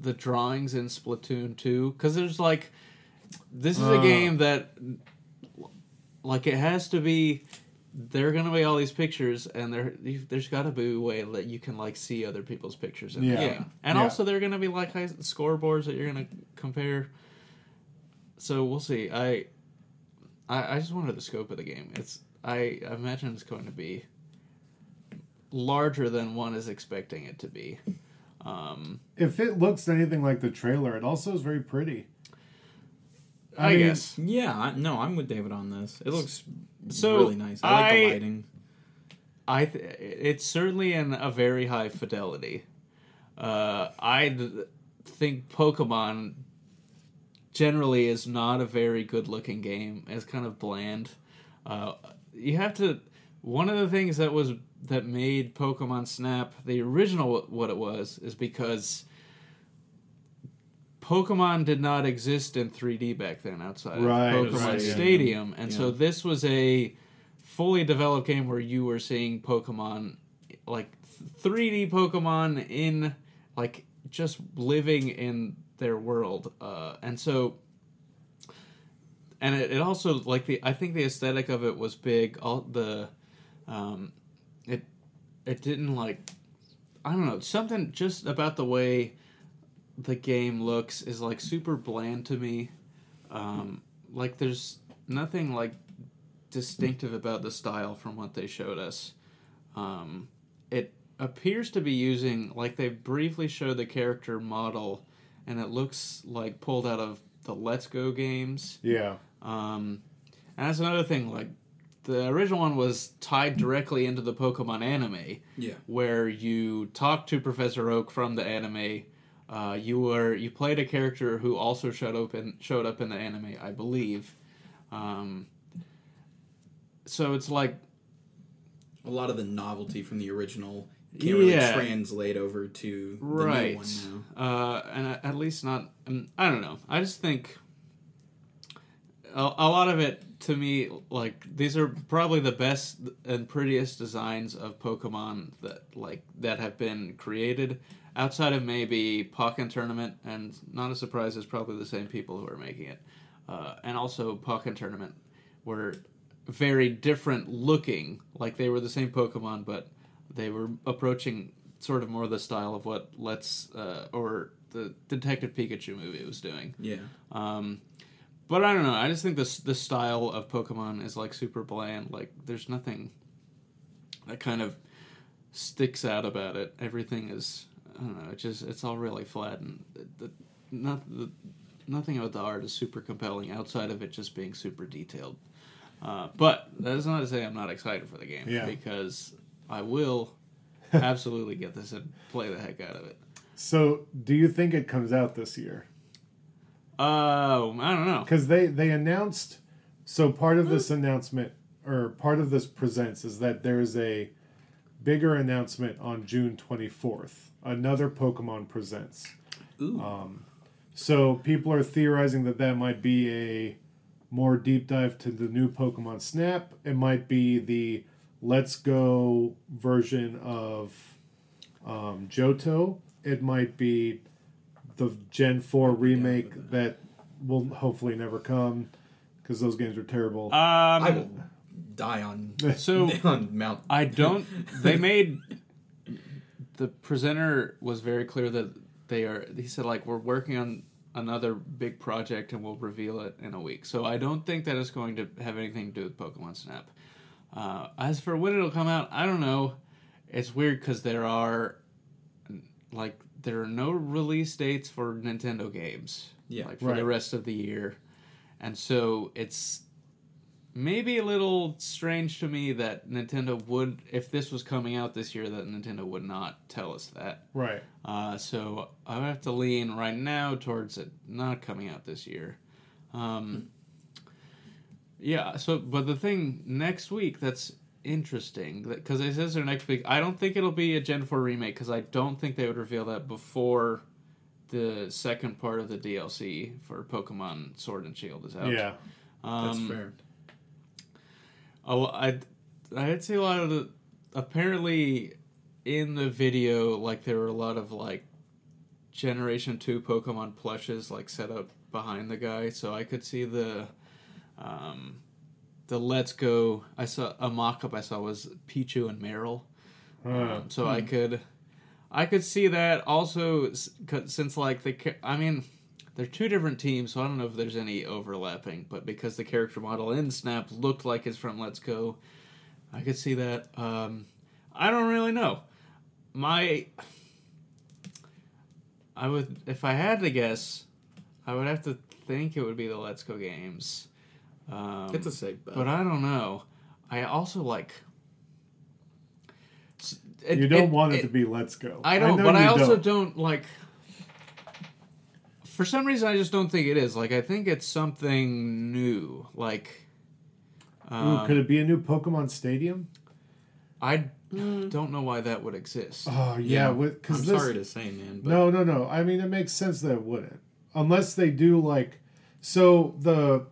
the drawings in Splatoon 2 because there's like this is a Uh. game that like it has to be there are gonna be all these pictures and there there's got to be a way that you can like see other people's pictures in the Yeah. game and Yeah. also they're gonna be like high scoreboards that you're gonna compare so we'll see I I, I just wanted the scope of the game it's I I imagine it's going to be larger than one is expecting it to be um If it looks anything like the trailer, it also is very pretty. I, mean, guess Yeah, no, I'm with David on this. It looks So, really nice. I like the lighting. I th- it's certainly in a very high fidelity. Uh, I th- think Pokemon generally is not a very good looking game. It's kind of bland. Uh, you have to. One of the things that was that made Pokemon Snap the original what it was is because Pokemon did not exist in 3D back then outside Right, of Pokemon right, yeah. Stadium, and so this was a fully developed game where you were seeing Pokemon like 3D Pokemon in like just living in their world, uh, and so and it, it also like the I think the aesthetic of it was big. All the, um, it it didn't like I don't know something just about the way the game looks is like super bland to me. Um, like there's nothing like distinctive about the style from what they showed us. Um, it appears to be using like they briefly showed the character model, and it looks like pulled out of the Let's Go games. Yeah. Um, and that's another thing. Like the original one was tied directly into the Pokemon anime, Yeah. where you talk to Professor Oak from the anime. Uh, you were you played a character who also showed up in showed up in the anime, I believe. Um, so it's like A lot of the novelty from the original can't Yeah. really translate over to the right, new one now. uh, and at- at least not. Um, I don't know. I just think a, a lot of it to me, like these are probably the best and prettiest designs of Pokemon that like that have been created outside of maybe Pokken Tournament, and not a surprise, it's probably the same people who are making it, uh, and also Pokken Tournament were very different looking. Like they were the same Pokemon, but they were approaching sort of more the style of what Let's uh, or the Detective Pikachu movie was doing. Yeah. Um, but I don't know. I just think this the style of Pokemon is like super bland. Like there's nothing that kind of sticks out about it. Everything is I don't know. It just it's all really flat and the, the, not the nothing about the art is super compelling outside of it just being super detailed. Uh, but that is not to say I'm not excited for the game Yeah. because I will absolutely get this and play the heck out of it. So, do you think it comes out this year? Oh, I don't know. Because they they announced. So part of this announcement or part of this presents is that there is a bigger announcement on June twenty fourth. Another Pokemon presents. Ooh. So people are theorizing that that might be a more deep dive to the new Pokemon Snap. It might be the Let's Go version of um, Johto. It might be the Gen 4 remake that will hopefully never come because those games are terrible. Um, I will die on So on Mount. I don't. They made the presenter was very clear that they are. He said like we're working on another big project and we'll reveal it in a week. So I don't think that is going to have anything to do with Pokemon Snap. Uh, as for when it'll come out, I don't know. It's weird because there are like there are no release dates for Nintendo games. Yeah. like for the rest of the year, and so it's maybe a little strange to me that Nintendo would, if this was coming out this year, that Nintendo would not tell us that. right. Uh, so I would have to lean right now towards it not coming out this year. Um, yeah. So, but the thing next week that's interesting because it says their next week. I don't think it'll be a Gen Four remake because I don't think they would reveal that before the second part of the DLC for Pokemon Sword and Shield is out. Yeah. Um, That's fair. Oh, I I did see a lot of the. Apparently, in the video, like there were a lot of like Generation Two Pokemon plushes like set up behind the guy, so I could see the um the Let's Go. I saw a mock up I saw was Pichu and Marill, um, so I could I could see that also since like the I mean. They're two different teams, so I don't know if there's any overlapping. But because the character model in Snap looked like it's from Let's Go, I could see that. Um, I don't really know. My, I would if I had to guess, I would have to think it would be the Let's Go games. Um, It's a safe bet. but I don't know. I also like. s- you don't want it, to be Let's Go. I don't, know but I also don't. don't. like. For some reason, I just don't think it is. Like, I think it's something new. Like, Ooh, um, could it be a new Pokemon Stadium? I don't know why that would exist. Oh yeah, because I'm this. sorry to say, man, but No, no, no. I mean, it makes sense that it wouldn't, unless they do like. So the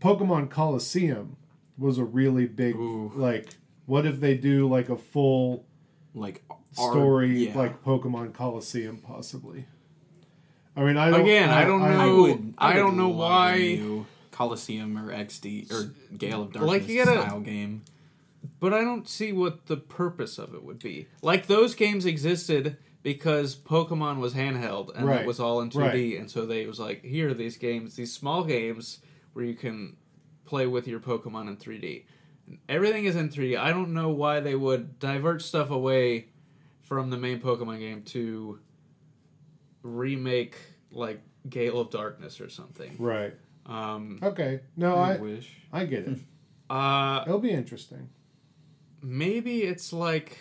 Pokemon Coliseum was a really big Ooh. like. What if they do like a full like story yeah. like Pokemon Coliseum possibly? I mean, I don't, Again, I, don't know. I, would- I don't know why. Coliseum or XD or Gale of Darkness Like, you gotta- style game. But I don't see what the purpose of it would be. Like those games existed because Pokemon was handheld and Right. it was all in 2D, Right. and so they was like, here are these games, these small games where you can play with your Pokemon in 3D. Everything is in 3D. I don't know why they would divert stuff away from the main Pokemon game to remake like Gale of Darkness or something. Right. Um, Okay. No, I I wish. I get it. uh, It'll be interesting. maybe it's like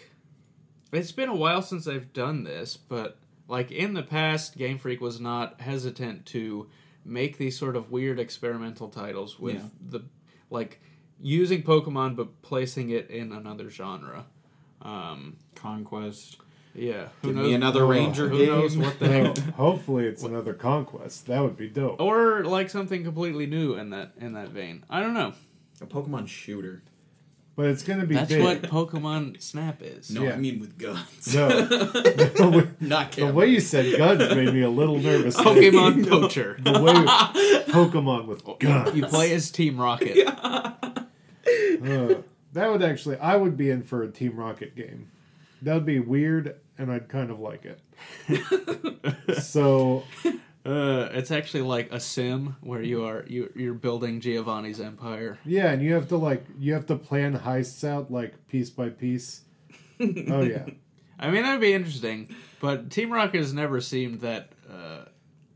it's been a while since I've done this, but like in the past, Game Freak was not hesitant to make these sort of weird experimental titles with Yeah. the like using Pokemon but placing it in another genre. Um, Conquest. Yeah, who Give knows? me another Oh, Ranger who game. knows what the Well, heck? hopefully, it's another conquest. That would be dope. Or like something completely new in that in that vein. I don't know. A Pokemon shooter. But it's going to be That's big. what Pokemon Snap is. No, Yeah. I mean with guns. No. the Not the way cameras. you said guns made me a little nervous. Pokemon Poacher. the way Pokemon with guns. You play as Team Rocket. Uh, that would actually, I would be in for a Team Rocket game. That would be weird, and I'd kind of like it. so, Uh, it's actually like a sim where you are you you're building Giovanni's empire. yeah, and you have to like you have to plan heists out like piece by piece. Oh yeah, I mean that'd be interesting, but Team Rocket has never seemed that uh,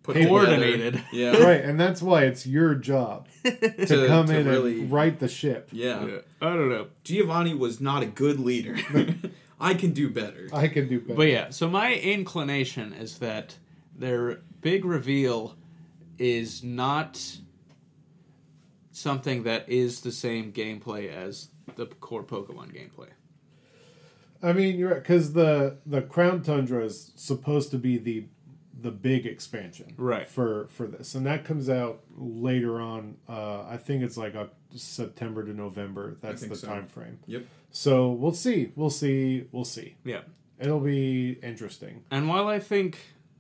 coordinated. Yeah. right, and that's why it's your job to, To- come to in really- and right the ship. Yeah. Yeah, I don't know, Giovanni was not a good leader. I can do better. I can do better. but yeah. So my inclination is that their big reveal is not something that is the same gameplay as the core Pokemon gameplay. I mean, you're right because the the Crown Tundra is supposed to be the the big expansion, Right. For for this, and that comes out later on. Uh, I think it's like a September to November. That's the so. time frame. Yep. So we'll see. We'll see. We'll see. Yeah. It'll be interesting. And while I think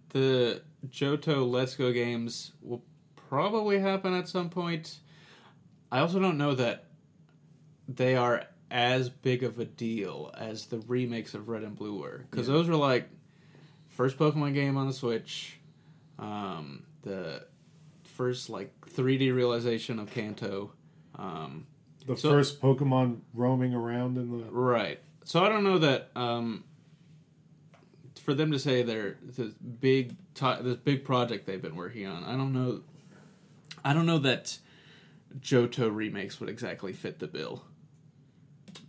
the Johto Let's Go games will probably happen at some point, I also don't know that they are as big of a deal as the remakes of Red and Blue were. Because Yeah. those were like first Pokemon game on the Switch, um, the first like 3D realization of Kanto. Um, The So- first Pokemon roaming around in the Right. So I don't know that um, for them to say they're this big this big project they've been working on. I don't know. I don't know that Johto remakes would exactly fit the bill.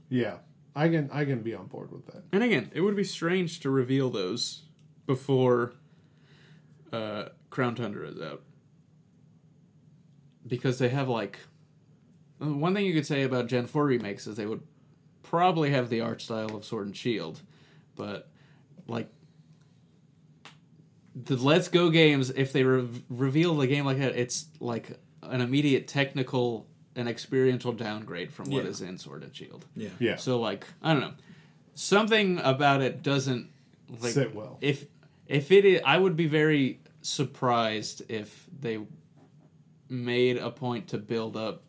yeah. I can I can be on board with that. And again, it would be strange to reveal those before uh, Crown Tundra is out because they have like one thing you could say about Gen Four remakes is they would probably have the art style of Sword and Shield, but like the Let's Go games, if they re- reveal the game like that, it's like an immediate technical and experiential downgrade from what Yeah. is in Sword and Shield. Yeah. Yeah. So like I don't know, something about it doesn't like Sit well. if if it is, I would be very surprised if they made a point to build up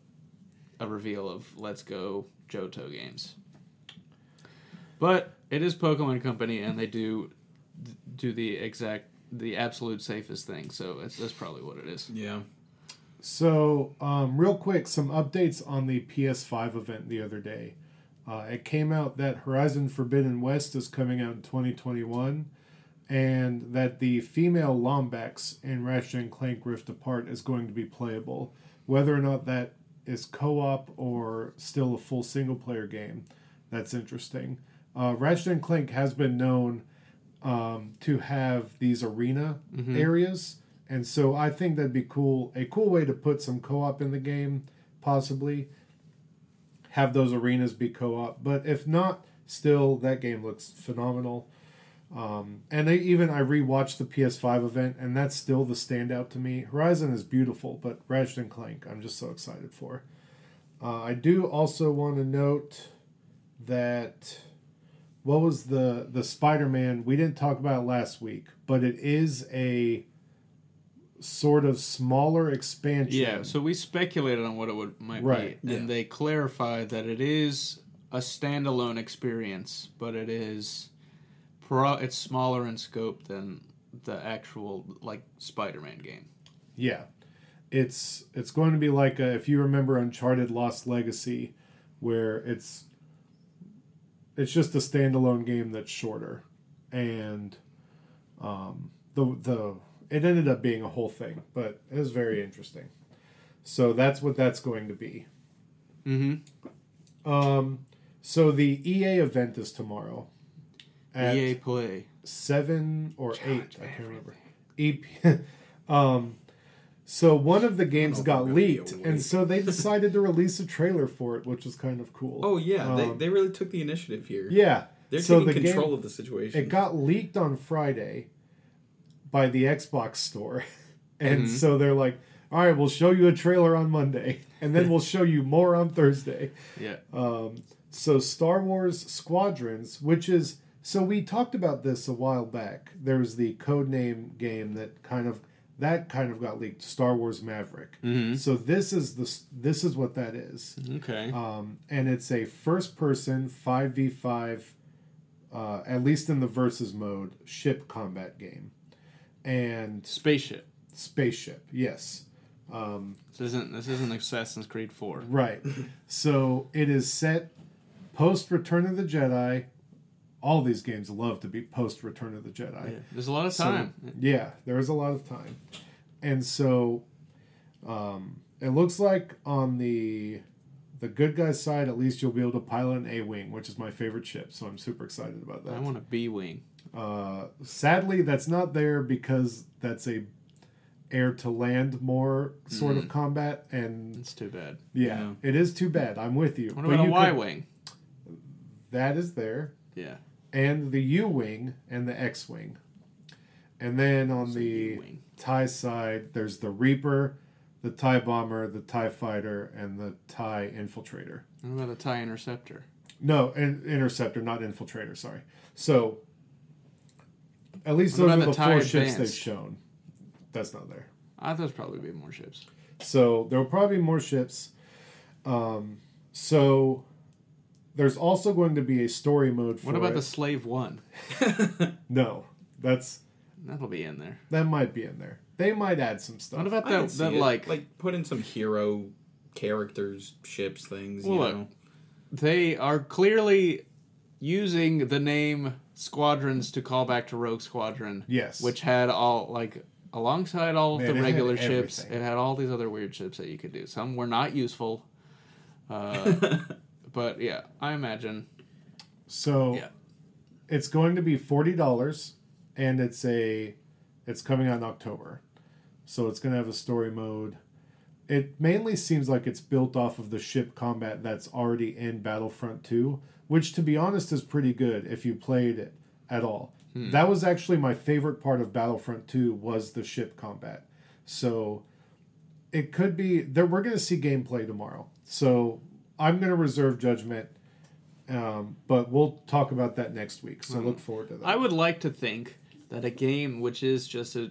a reveal of Let's Go Johto games. But it is Pokemon Company, and they do do the exact the absolute safest thing. So it's, that's probably what it is. Yeah. So, um, real quick, some updates on the PS5 event the other day. Uh, it came out that Horizon Forbidden West is coming out in 2021, and that the female Lombax in Ratchet and Clank Rift Apart is going to be playable. Whether or not that is co op or still a full single player game, that's interesting. Uh, Ratchet and Clank has been known um, to have these arena areas, and so I think that'd be cool. A cool way to put some co-op in the game, possibly have those arenas be co-op. But if not, still that game looks phenomenal. Um, and they even I rewatched the PS5 event, and that's still the standout to me. Horizon is beautiful, but Ratchet and Clank, I'm just so excited for. Uh, I do also want to note that what was the the Spider-Man we didn't talk about it last week, but it is a sort of smaller expansion. Yeah, so we speculated on what it would might Right. be, and Yeah. they clarified that it is a standalone experience, but it is pro. It's smaller in scope than the actual like Spider-Man game. Yeah. It's it's going to be like a, if you remember Uncharted Lost Legacy where it's it's just a standalone game that's shorter and um the the it ended up being a whole thing, but it was very interesting. So that's what that's going to be. Mm-hmm. Um so the EA event is tomorrow EA Play. seven or Charge eight. I can't remember. EP. um, so one of the games got I'm gonna be leaked, and so they decided to release a trailer for it, which was kind of cool. Oh yeah, they, Um, they really took the initiative here. yeah. They're so taking the control game of the situation. it got leaked on Friday by the Xbox store, and Mhm. so they're like, "All right, we'll show you a trailer on Monday, and then we'll show you more on Thursday." Yeah. Um, so Star Wars Squadrons, which is so we talked about this a while back. There was the codename game that kind of that kind of got leaked. Star Wars Maverick. Mm-hmm. So this is the this is what that is, Okay. um, and it's a first person five v five, uh, at least in the versus mode ship combat game, and Spaceship. spaceship. Yes. Um, This isn't this isn't Assassin's Creed Four. Right. so it is set post Return of the Jedi. All these games love to be post Return of the Jedi. Yeah. There's a lot of So- time. Yeah, there is a lot of time. And so um, it looks like on the the good guys side, at least you'll be able to pilot an A Wing, which is my favorite ship. So I'm super excited about that. I want a B wing. Uh, sadly, that's not there because that's a air to land more sort of combat. And It's too bad. yeah, Yeah. it is too bad. I'm with you. What But about a you Y could- wing? That is there. Yeah. And the U wing and the X wing. And then on So the U-wing. TIE side, there's the Reaper, the TIE Bomber, the TIE Fighter, and the TIE Infiltrator. What about the Tie Interceptor? No, in, Interceptor, not Infiltrator, sorry. So, at least those are the the four ships they've shown. That's not there. I thought there'd probably be more ships. So there will probably be more ships. Um, so there's also going to be a story mode for What about it. the Slave One? No, that's That'll be in there. that might be in there. They might add some stuff. What about I that? could That like, like put in some hero characters, ships, things. You Well, look, know. they are clearly using the name Squadrons to call back to Rogue Squadron, yes, which had all like alongside all of Man, the it regular ships. everything. It had all these other weird ships that you could do. Some were not useful, uh, but yeah, I imagine. so Yeah. it's going to be forty dollars, and it's a it's coming out in October, so it's going to have a story mode. It mainly seems like it's built off of the ship combat that's already in Battlefront 2, which to be honest is pretty good if you played it at all. Hmm. That was actually my favorite part of Battlefront 2 was the ship combat. So it could be there we're going to see gameplay tomorrow. So I'm going to reserve judgment um, but we'll talk about that next week. So look forward to that. I would like to think that a game which is just a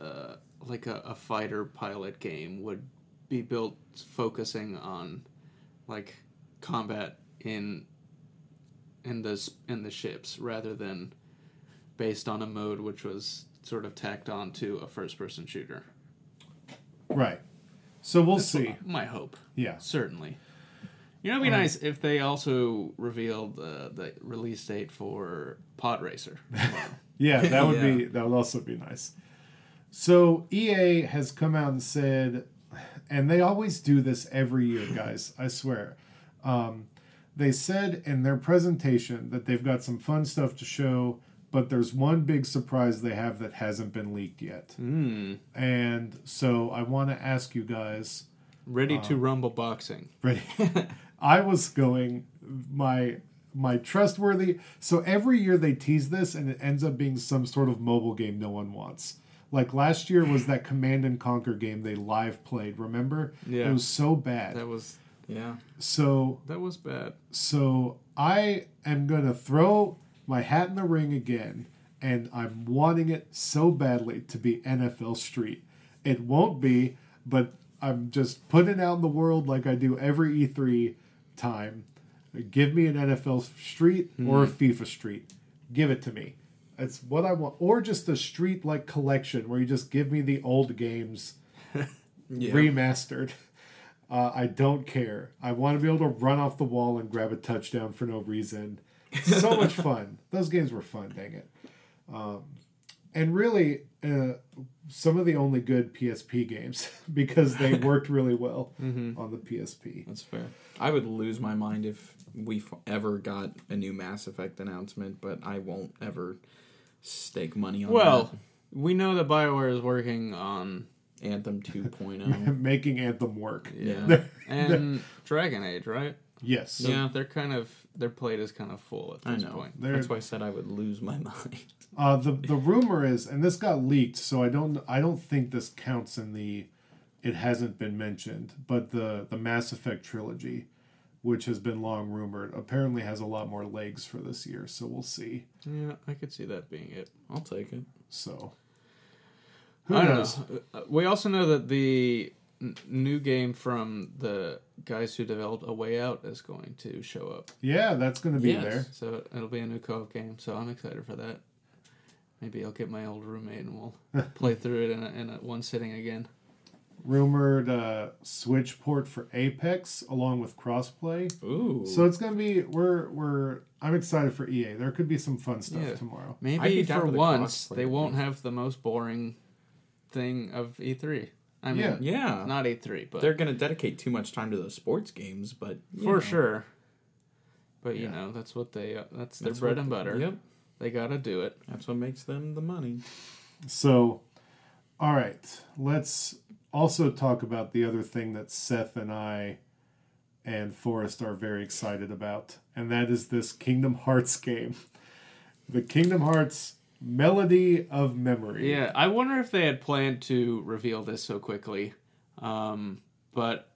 uh, like a, a fighter pilot game would be built focusing on like combat in in the in the ships rather than based on a mode which was sort of tacked on to a first person shooter. right. So we'll That's see. my hope. Yeah. Certainly. You know, it'd be Um, nice if they also revealed uh, the release date for Pod Racer. Yeah, that would Yeah. be that would also be nice. So EA has come out and said, and they always do this every year, guys. I swear. Um, they said in their presentation that they've got some fun stuff to show, but there's one big surprise they have that hasn't been leaked yet. mm. And so I want to ask you guys. Ready to Um, rumble boxing. Ready? I was going my my trustworthy. So every year they tease this, and it ends up being some sort of mobile game no one wants. Like last year was that Command and Conquer game they live played. Remember? Yeah. It was so bad. That was yeah. So that was bad. so I am gonna throw my hat in the ring again, and I'm wanting it so badly to be NFL Street. It won't be, but I'm just putting it out in the world like I do every E3 time. Give me an NFL Street or a FIFA Street. Give it to me. It's what I want. Or just a Street like collection where you just give me the old games Yeah. remastered. Uh, I don't care. I want to be able to run off the wall and grab a touchdown for no reason. So much fun. Those games were fun, dang it. Um, and really, uh, some of the only good PSP games because they worked really well on the PSP. That's fair. I would lose my mind if we f- ever got a new Mass Effect announcement, but I won't ever stake money on Well, we know that Bioware is working on. Anthem 2.0. Making Anthem work. yeah. and Dragon Age, right? Yes. yeah, they're kind of their plate is kind of full at I this know. point. They're- That's why I said I would lose my mind. Uh, the the rumor is, and this got leaked, so I don't I don't think this counts in the. It hasn't been mentioned, but the the Mass Effect trilogy, which has been long rumored, apparently has a lot more legs for this year. So we'll see. Yeah, I could see that being it. I'll take it. So. Who I don't knows? know. Uh, We also know that the n- new game from the guys who developed A Way Out is going to show up. Yeah, that's going to be Yes. there. So it'll be a new co-op game. So I'm excited for that. Maybe I'll get my old roommate and we'll play through it in, a, in a one sitting again. Rumored uh, Switch port for Apex along with crossplay. Ooh. So it's going to be we're we're I'm excited for EA. There could be some fun stuff Yeah. tomorrow. Maybe for for the once they won't have the most boring thing of E3. I mean, Yeah. yeah. not E3, but They're going to dedicate too much time to those sports games, but for know. sure. But you know, that's what they uh, that's their That's bread what- and butter. Yep. They got to do it. That's what makes them the money. So, all right, let's also talk about the other thing that Seth and I and Forrest are very excited about, and that is this Kingdom Hearts game. The Kingdom Hearts Melody of Memory. Yeah, I wonder if they had planned to reveal this so quickly, um, but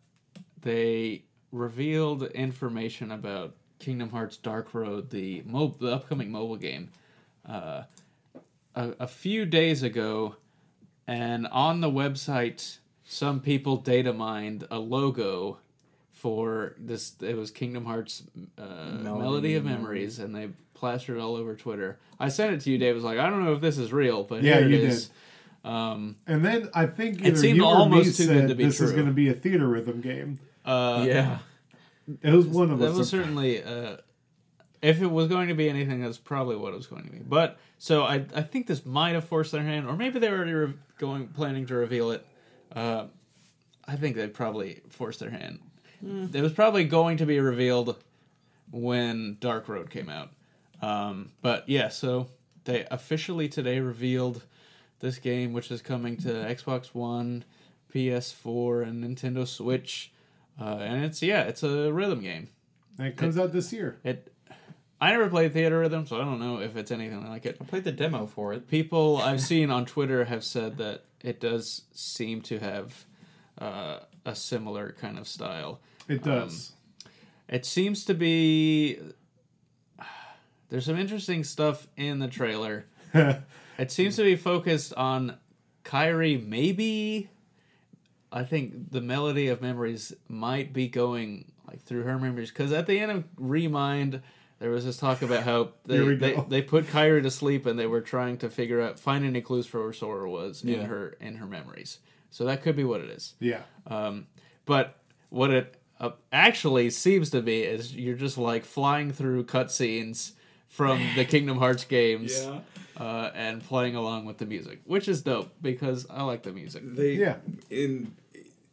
they revealed information about Kingdom Hearts Dark Road, the mo- the upcoming mobile game, uh, a, a few days ago, and on the website, some people data mined a logo for this. It was Kingdom Hearts uh, Melody, of Memories, and they plastered all over Twitter. I sent it to you, Dave. Was like, I don't know if this is real, but Yeah, here you it is. Um, And then I think It seemed you almost me too good to be this is going to be a theatrhythm game. uh, yeah. It was one of that us. was certainly uh, if it was going to be anything that's probably what it was going to be but so i i think this might have forced their hand or maybe they were already re- going planning to reveal it uh, i think they probably forced their hand it was probably going to be revealed when dark road came out um, but yeah so they officially today revealed this game which is coming to xbox one ps4 and nintendo switch uh, and it's yeah, it's a rhythm game. And it comes out this year. It I never played Theatrhythm, so I don't know if it's anything like it. I played the demo for it. People I've seen on Twitter have said that it does seem to have uh, a similar kind of style. It does. It seems to be. There's some interesting stuff in the trailer. It seems to be focused on Kairi, maybe. I think the melody of memories might be going like through her memories because at the end of Remind, there was this talk about how they they, they put Kairi to sleep and they were trying to figure out find any clues for where Sora was in her in her memories. So that could be what it is. yeah. Um, but what it uh, actually seems to be is you're just like flying through cutscenes from the Kingdom Hearts games uh, and playing along with the music, which is dope because I like the music. They Yeah. in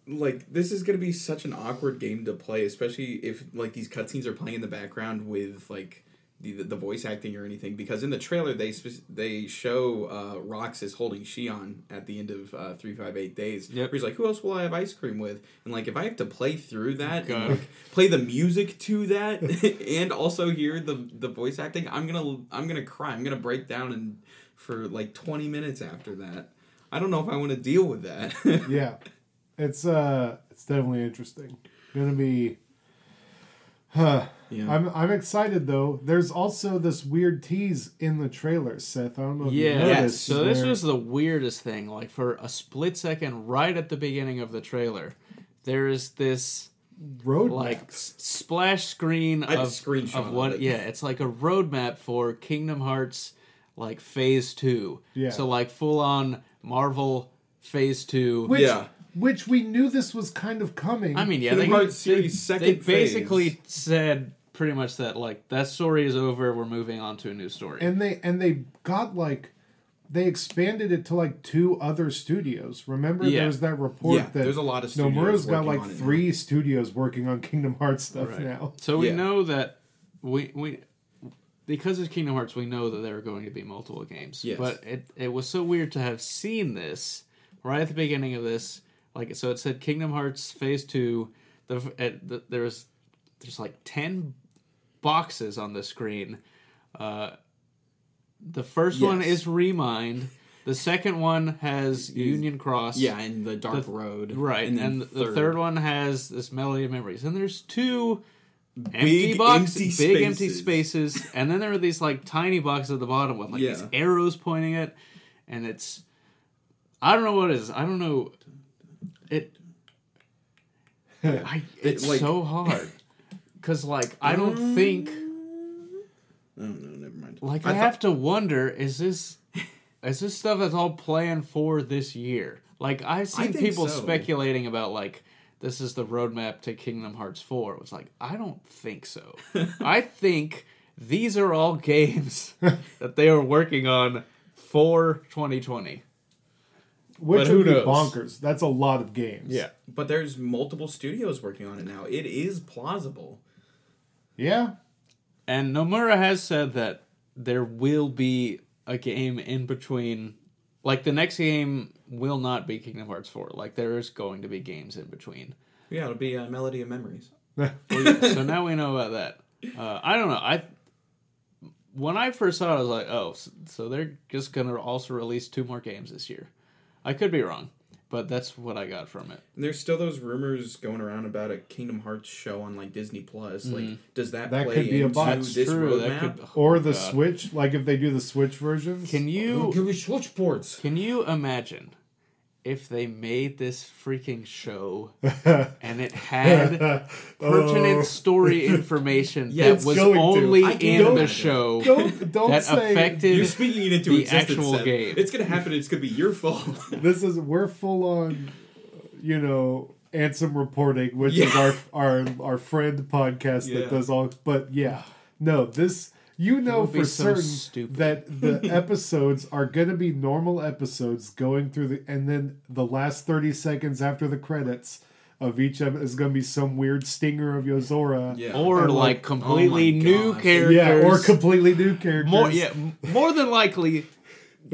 like this is gonna be such an awkward game to play, especially if like these cutscenes are playing in the background with like the, the voice acting or anything. Because in the trailer they they show uh, Roxas holding Xion at the end of uh, three five eight days. Yep. He's like, "Who else will I have ice cream with?" And like, if I have to play through that God. and like play the music to that, and also hear the the voice acting, I'm gonna I'm gonna cry. I'm gonna break down and for like twenty minutes after that. I don't know if I want to deal with that. yeah, it's uh, it's definitely interesting. Gonna be Huh. Yeah. I'm I'm excited though. There's also this weird tease in the trailer, Seth. I don't know if you Yeah. noticed. So this where- was the weirdest thing. Like for a split second, right at the beginning of the trailer, there is this road like s- splash screen I have a of, screenshot of of what it. yeah it's like a roadmap for kingdom hearts like phase two Yeah. so like full on marvel phase two Which, Yeah. which we knew this was kind of coming. i mean yeah Kingdom they, Hearts series they, second they phase. basically said pretty much that like that story is over we're moving on to a new story and they and they got like they expanded it to like two other studios. Remember, Yeah. there was that report Yeah, that there's a lot of studios Nomura's got like on it three studios working on Kingdom Hearts stuff Right. now. so we Yeah. know that we we because it's Kingdom Hearts, we know that there are going to be multiple games. Yes. But it it was so weird to have seen this right at the beginning of this. Like so, it said Kingdom Hearts Phase Two. The, it, the there was there's like ten boxes on the screen. Uh, the first one is Remind. The second one has Union Cross. Yeah, and the Dark The- Road. Right, and, then the third one has this Melody of Memories, and there's two empty Big boxes, empty big empty spaces. spaces, and then there are these like tiny boxes at the bottom with like these arrows pointing it, and it's I don't know what it is. I don't know it. I, it's like- so hard because like I don't Mm. think Oh no, never mind. like I, I thought- have to wonder is this is this stuff that's all planned for this year? Like I've seen think people so. speculating about like this is the roadmap to Kingdom Hearts 4. It was like I don't think so. I think these are all games that they are working on for 2020. Which But who would be knows? bonkers. That's a lot of games. Yeah. But there's multiple studios working on it now. It is plausible. Yeah. And Nomura has said that there will be a game in between. Like the next game will not be Kingdom Hearts 4. Like there is going to be games in between. Yeah, it'll be a melody of memories. so now we know about that. Uh, I don't know. I when I first saw it, I was like, oh, so, so they're just gonna also release two more games this year. I could be wrong, but that's what I got from it. And there's still those rumors going around about a Kingdom Hearts show on like Disney Plus. Like, mm-hmm. does that, That play could be a into box. This true. roadmap? That could, Or oh the God. Switch, like if they do the Switch versions. Can you Give me Switch ports. can you imagine if they made this freaking show and it had pertinent oh. story information Yeah, that was only in the show don't don't that say affected You're speaking it into the existence. actual Seth. game. It's gonna happen. It's gonna be your fault. this is we're full on you know Ansem reporting, which is our our our friend podcast Yeah. that does all but yeah. No, this you know for so certain stupid. that the episodes are gonna be normal episodes going through the and then the last thirty seconds after the credits of each ep- is gonna be some weird stinger of Yozora. Yeah. or like like, completely oh new gosh. characters. Yeah, or completely new characters. more yeah, more than likely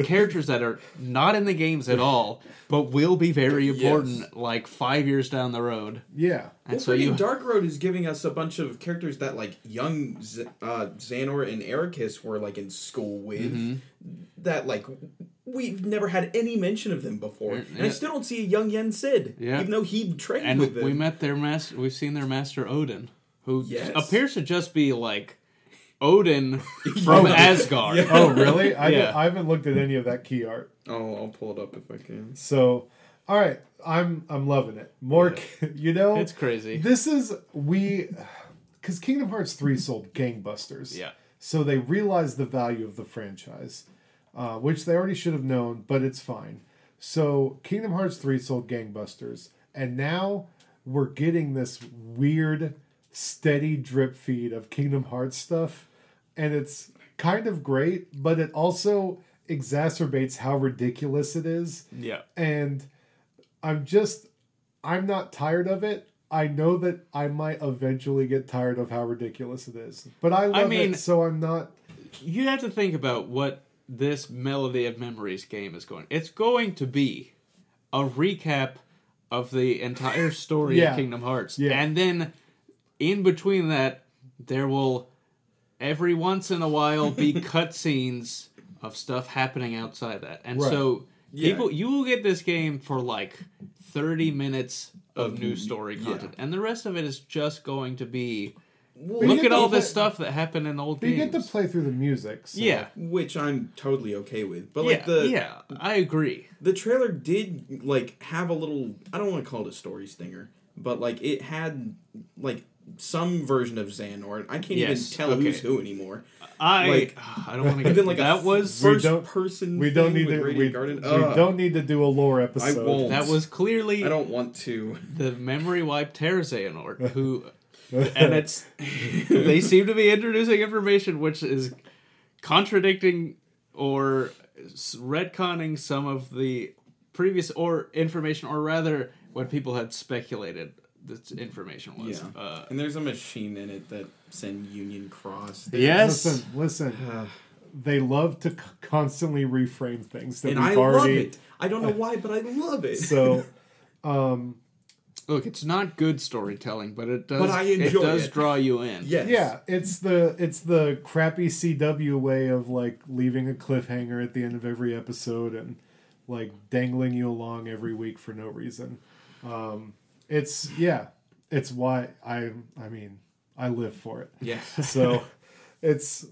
characters that are not in the games at all, but will be very important Yes. like five years down the road. Yeah. And Well, so you Dark Road is giving us a bunch of characters that like young Z- uh, Xehanort and Eraqus were like in school with. Mm-hmm. That like we've never had any mention of them before, and I still don't see a young Yen Sid, Yeah. even though he trained and with them. we met their master. We've seen their master Odin, who Yes. appears to just be like Odin from Asgard. Yeah. Oh really? I, Yeah. I haven't looked at any of that key art. oh, I'll pull it up if I can. So, all right, I'm I'm loving it. More, you know, It's crazy. this is we because Kingdom Hearts three sold gangbusters. Yeah. So they realized the value of the franchise, uh, which they already should have known, but it's fine. So Kingdom Hearts three sold gangbusters, and now we're getting this weird, steady drip feed of Kingdom Hearts stuff, and it's kind of great, but it also exacerbates how ridiculous it is Yeah. and I'm just I'm not tired of it. I know that I might eventually get tired of how ridiculous it is, but I love mean- it, so I'm not. you have to think about what this Melody of Memories game is going. It's going to be a recap of the entire story Yeah. of Kingdom Hearts, Yeah. and then in between that, there will every once in a while be cutscenes of stuff happening outside that, and Right. so Yeah. people you will get this game for like thirty minutes of Of- new story yeah. content, and the rest of it is just going to be Well, Look at all this play- stuff that happened in old But you get to play through the music. So. yeah. which I'm totally okay with. But yeah, like the yeah, I agree. the trailer did like have a little I don't want to call it a story stinger, but like it had like some version of Xehanort. I can't Yes, even tell okay. who's who anymore. I Like- I don't want to And get then like that a was We first don't- person. We don't thing need with to. We, Garden. we Ugh. don't need to do a lore episode. I won't. that was clearly I don't want to. the memory wipe Terra Xehanort, who and it's they seem to be introducing information which is contradicting or s- retconning some of the previous or information or rather what people had speculated this information was Yeah. uh, And there's a machine in it that send Union Cross. yes Listen, listen. They love to c- constantly reframe things that and we've I love it. I don't know why, but I love it. So, um, look it's not good storytelling but it does But I enjoy it enjoy does it. draw you in yes. yeah, it's the it's the crappy CW way of like leaving a cliffhanger at the end of every episode and like dangling you along every week for no reason. Um, it's yeah, it's why I I mean I live for it. yeah So, it's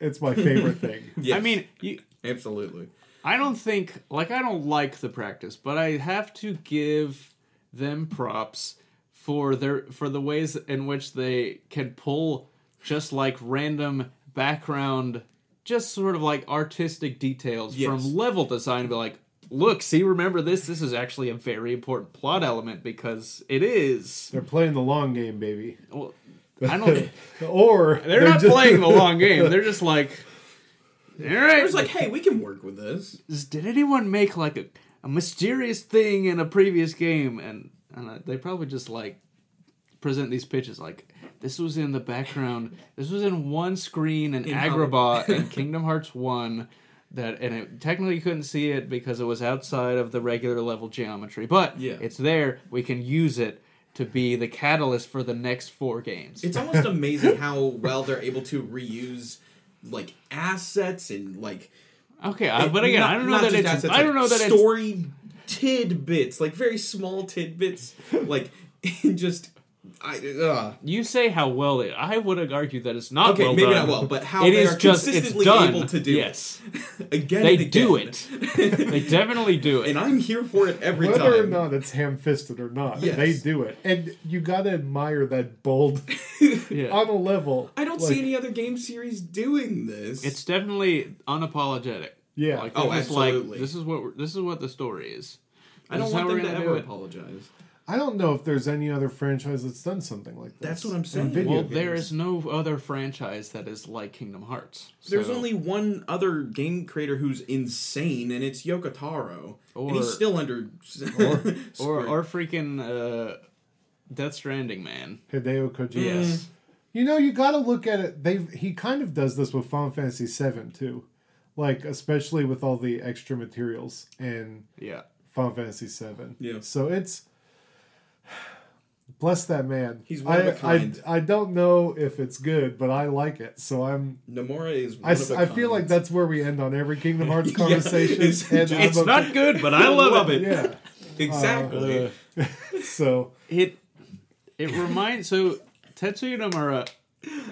it's my favorite thing. Yes. i mean you absolutely. I don't think like I don't like the practice, but I have to give them props for their for the ways in which they can pull just like random background just sort of like artistic details Yes. from level design and be like look see remember this? This is actually a very important plot element because it is. They're playing the long game, baby. well, I don't or they're, not just- playing the long game. They're just like all right It's like, hey, we can work with this. did anyone make like a, a mysterious thing in a previous game? And, and uh, they probably just like present these pitches like this was in the background. This was in one screen in, In agrabah Hol- in kingdom hearts 1 that and it technically couldn't see it because it was outside of the regular level geometry but Yeah. it's there we can use it to be the catalyst for the next four games It's almost amazing how well they're able to reuse like assets and like. okay I, but again not- i don't know that it's assets, i don't like know that it's story tidbits, like very small tidbits, like in just. I uh, You say how well they. I would argue that it's not okay, well maybe done. not well, but how It they is are just it's consistently done. able to do yes, it again. they and do it. they definitely do it. and I'm here for it every Whether time. Whether or not it's ham fisted or not, Yes. they do it, and you gotta admire that bold yeah. on a level. I don't like, see any other game series doing this. It's definitely unapologetic. Yeah, Like, Oh, they're like, this is what we're, this is what the story is. I don't This is want them to gonna do ever apologize. I don't know if there's any other franchise that's done something like this. That's what I'm saying. video Well, games. there is no other franchise that is like Kingdom Hearts. There's only one other game creator who's insane, and it's Yoko Taro, and Or- he's still under. or or freaking uh, Death Stranding, man. Hideo Kojima. Yes. You know, you got to look at it. They've he kind of does this with Final Fantasy VII too, like especially with all the extra materials in Yeah. Final Fantasy VII. Yeah. So it's bless that man. He's one I, of a kind. I I don't know if it's good, but I like it. So I'm. Nomura is. One I, of s- a I feel like that's where we end on every Kingdom Hearts Yeah, conversation. it's and just- I'm It's a- not good, but I love, it. Yeah. exactly. Uh, So it it reminds so Tetsuya Nomura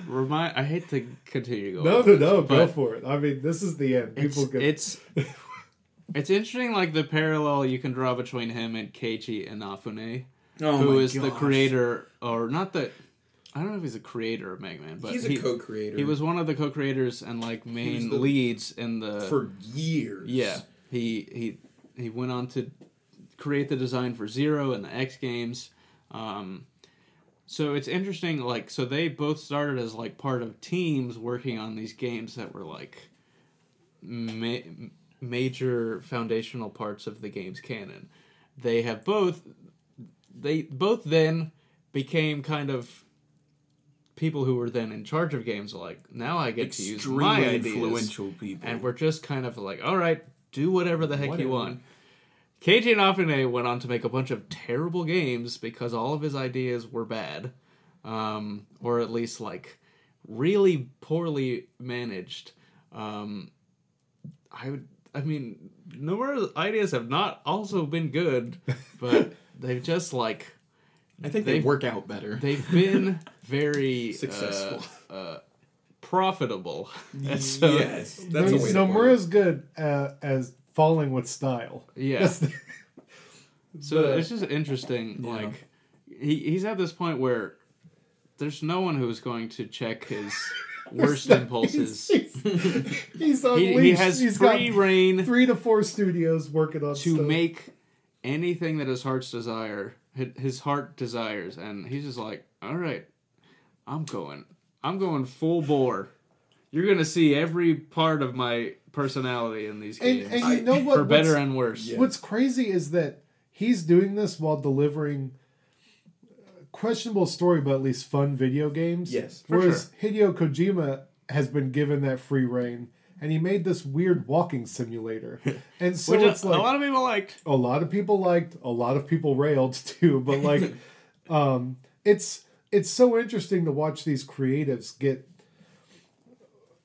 remind I hate to continue to go. no, on, no, no, go for it. I mean, this is the end. It's, People get it's it's interesting like the parallel you can draw between him and Keiji Inafune, oh who my is the creator or not the I don't know if he's a creator of Mega Man, but He's a he, co-creator. he was one of the co-creators and like main the- leads in the for years. Yeah, he he he went on to create the design for Zero and the X games. Um, so it's interesting. Like, so they both started as like part of teams working on these games that were like ma- major foundational parts of the game's canon. They have both. They both then became kind of people who were then in charge of games. Like now, I get to use my Extremely ideas influential people. and we're just kind of like, all right, do whatever the heck you want. Keiji Inafune went on to make a bunch of terrible games because all of his ideas were bad, um, or at least like really poorly managed. Um, I would, I mean, Nomura's ideas have not also been good, but they've just like I think they work out better. they've been very Successful. uh, uh, profitable. And so, yes, that's a way no, to put Nomura's good uh, as falling with style. Yeah. The- So But- it's just interesting. Yeah. Like he he's at this point where there's no one who's going to check his worst impulses. He's, he's, he's He, unleashed. he has He's free got reign three to four studios working on to stuff. make anything that his heart's desire his heart desires, and he's just like, all right, I'm going, I'm going full bore. You're gonna see every part of my personality in these games, and you know what? for better and worse. Yeah. what's crazy is that he's doing this while delivering questionable story, but at least fun video games. Yes, for Whereas Hideo Kojima has been given that free reign, and he made this weird walking simulator, and so Which it's a, like a lot of people liked. a lot of people liked a lot of people railed too but like um it's it's so interesting to watch these creatives get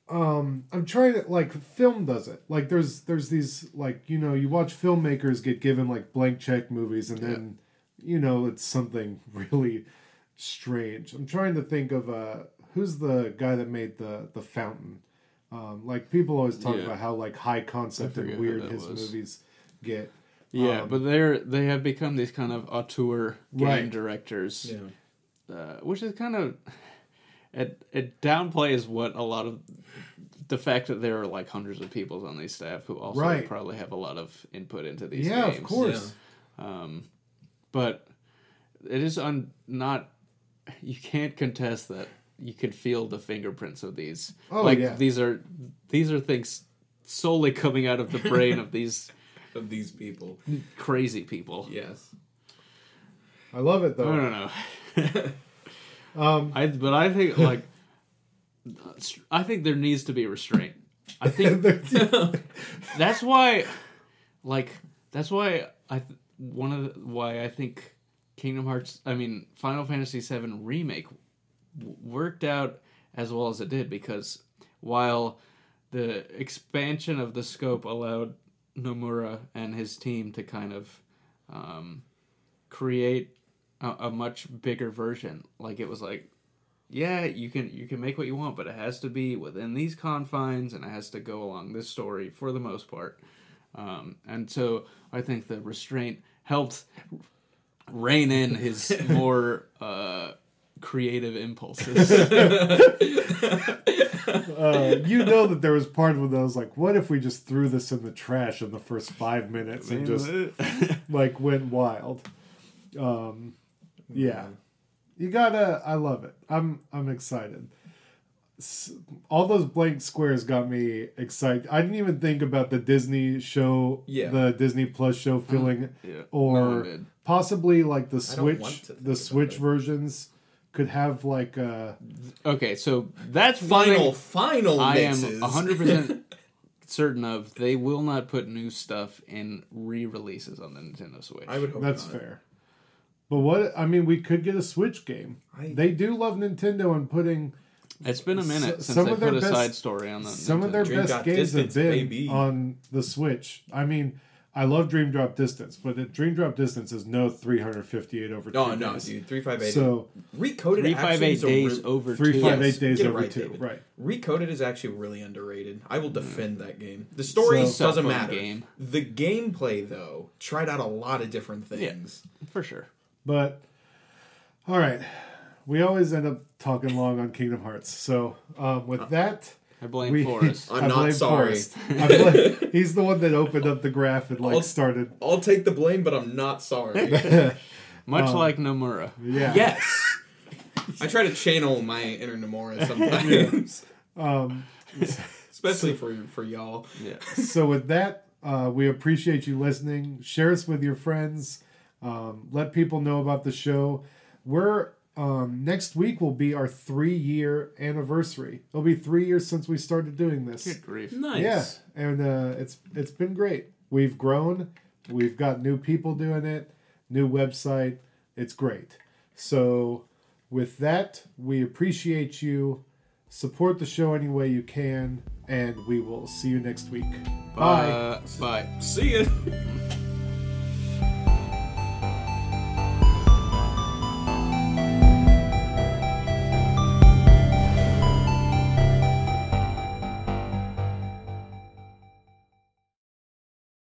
um i'm trying to like film does it. Like there's there's these like you know you watch filmmakers get given like blank check movies and then you know it's something really strange. I'm trying to think of uh who's the guy that made the the fountain um like people always talk Yeah. about how like high concept and weird his was. movies get Yeah, Um, but they're they have become these kind of auteur game Right. directors, Yeah. uh, which is kind of it. It downplays what a lot of the fact that there are like hundreds of people on these staff who also Right. probably have a lot of input into these yeah games. of course Um, but it is un, not. You can't contest that. You could feel the fingerprints of these. Oh, like yeah. these are these are things solely coming out of the brain of these Of these people. crazy people. Yes. I love it though. I don't know. Um, I but I think like I think there needs to be restraint. I think that's why like that's why I th- one of the, why I think Kingdom Hearts I mean Final Fantasy 7 remake w- worked out as well as it did because while the expansion of the scope allowed Nomura and his team to kind of um, create a, a much bigger version. Like it was like, yeah, you can you can make what you want, but it has to be within these confines, and it has to go along this story for the most part. Um, and so I think the restraint helped rein in his more uh, creative impulses. uh, you know that there was part of it that was like, what if we just threw this in the trash in the first five minutes and just like went wild? Um, yeah, you gotta. I love it. I'm I'm excited. All those blank squares got me excited. I didn't even think about the Disney show, Yeah. the Disney Plus show filling, yeah, or one did. possibly like the I Switch. The Switch versions could have like uh Okay, so that's one Final, thing final I am hundred percent certain of. They will not put new stuff in re-releases on the Nintendo Switch. I would hope That's not. fair. But what I mean, we could get a Switch game. I- they do love Nintendo and putting It's been a minute S- since some they of their put a best- side story on the some of their Dream best Drop games have been baby. on the Switch. I mean, I love Dream Drop Distance, but it, Dream Drop Distance is no 358 over two Oh no, days. dude, three five eight. So recoded Three five actually eight is days re- over three two. five Yes, days get it over right, two, David. right? Recoded is actually really underrated. I will defend that game. The story So- doesn't Fun matter. game. The gameplay though tried out a lot of different things. Yeah. things. for sure. But all right, we always end up talking long on Kingdom Hearts. So um, with that. I blame We, Forrest. I'm I not blame sorry. Forrest. I blame, he's the one that opened up the graph and like I'll- started. I'll take the blame, but I'm not sorry. Much um, like Nomura. Yeah. yes. I try to channel my inner Nomura sometimes, Um, especially for for y'all. Yeah. so with that, uh, we appreciate you listening. Share us with your friends. Um, let people know about the show. We're um, next week will be our three year anniversary. It'll be three years since we started doing this. Good grief. Nice. Yeah, and uh, it's it's been great. We've grown. We've got new people doing it. New website. It's great. So with that, we appreciate you. Support the show any way you can, and we will see you next week. Bye. Uh, bye. See ya.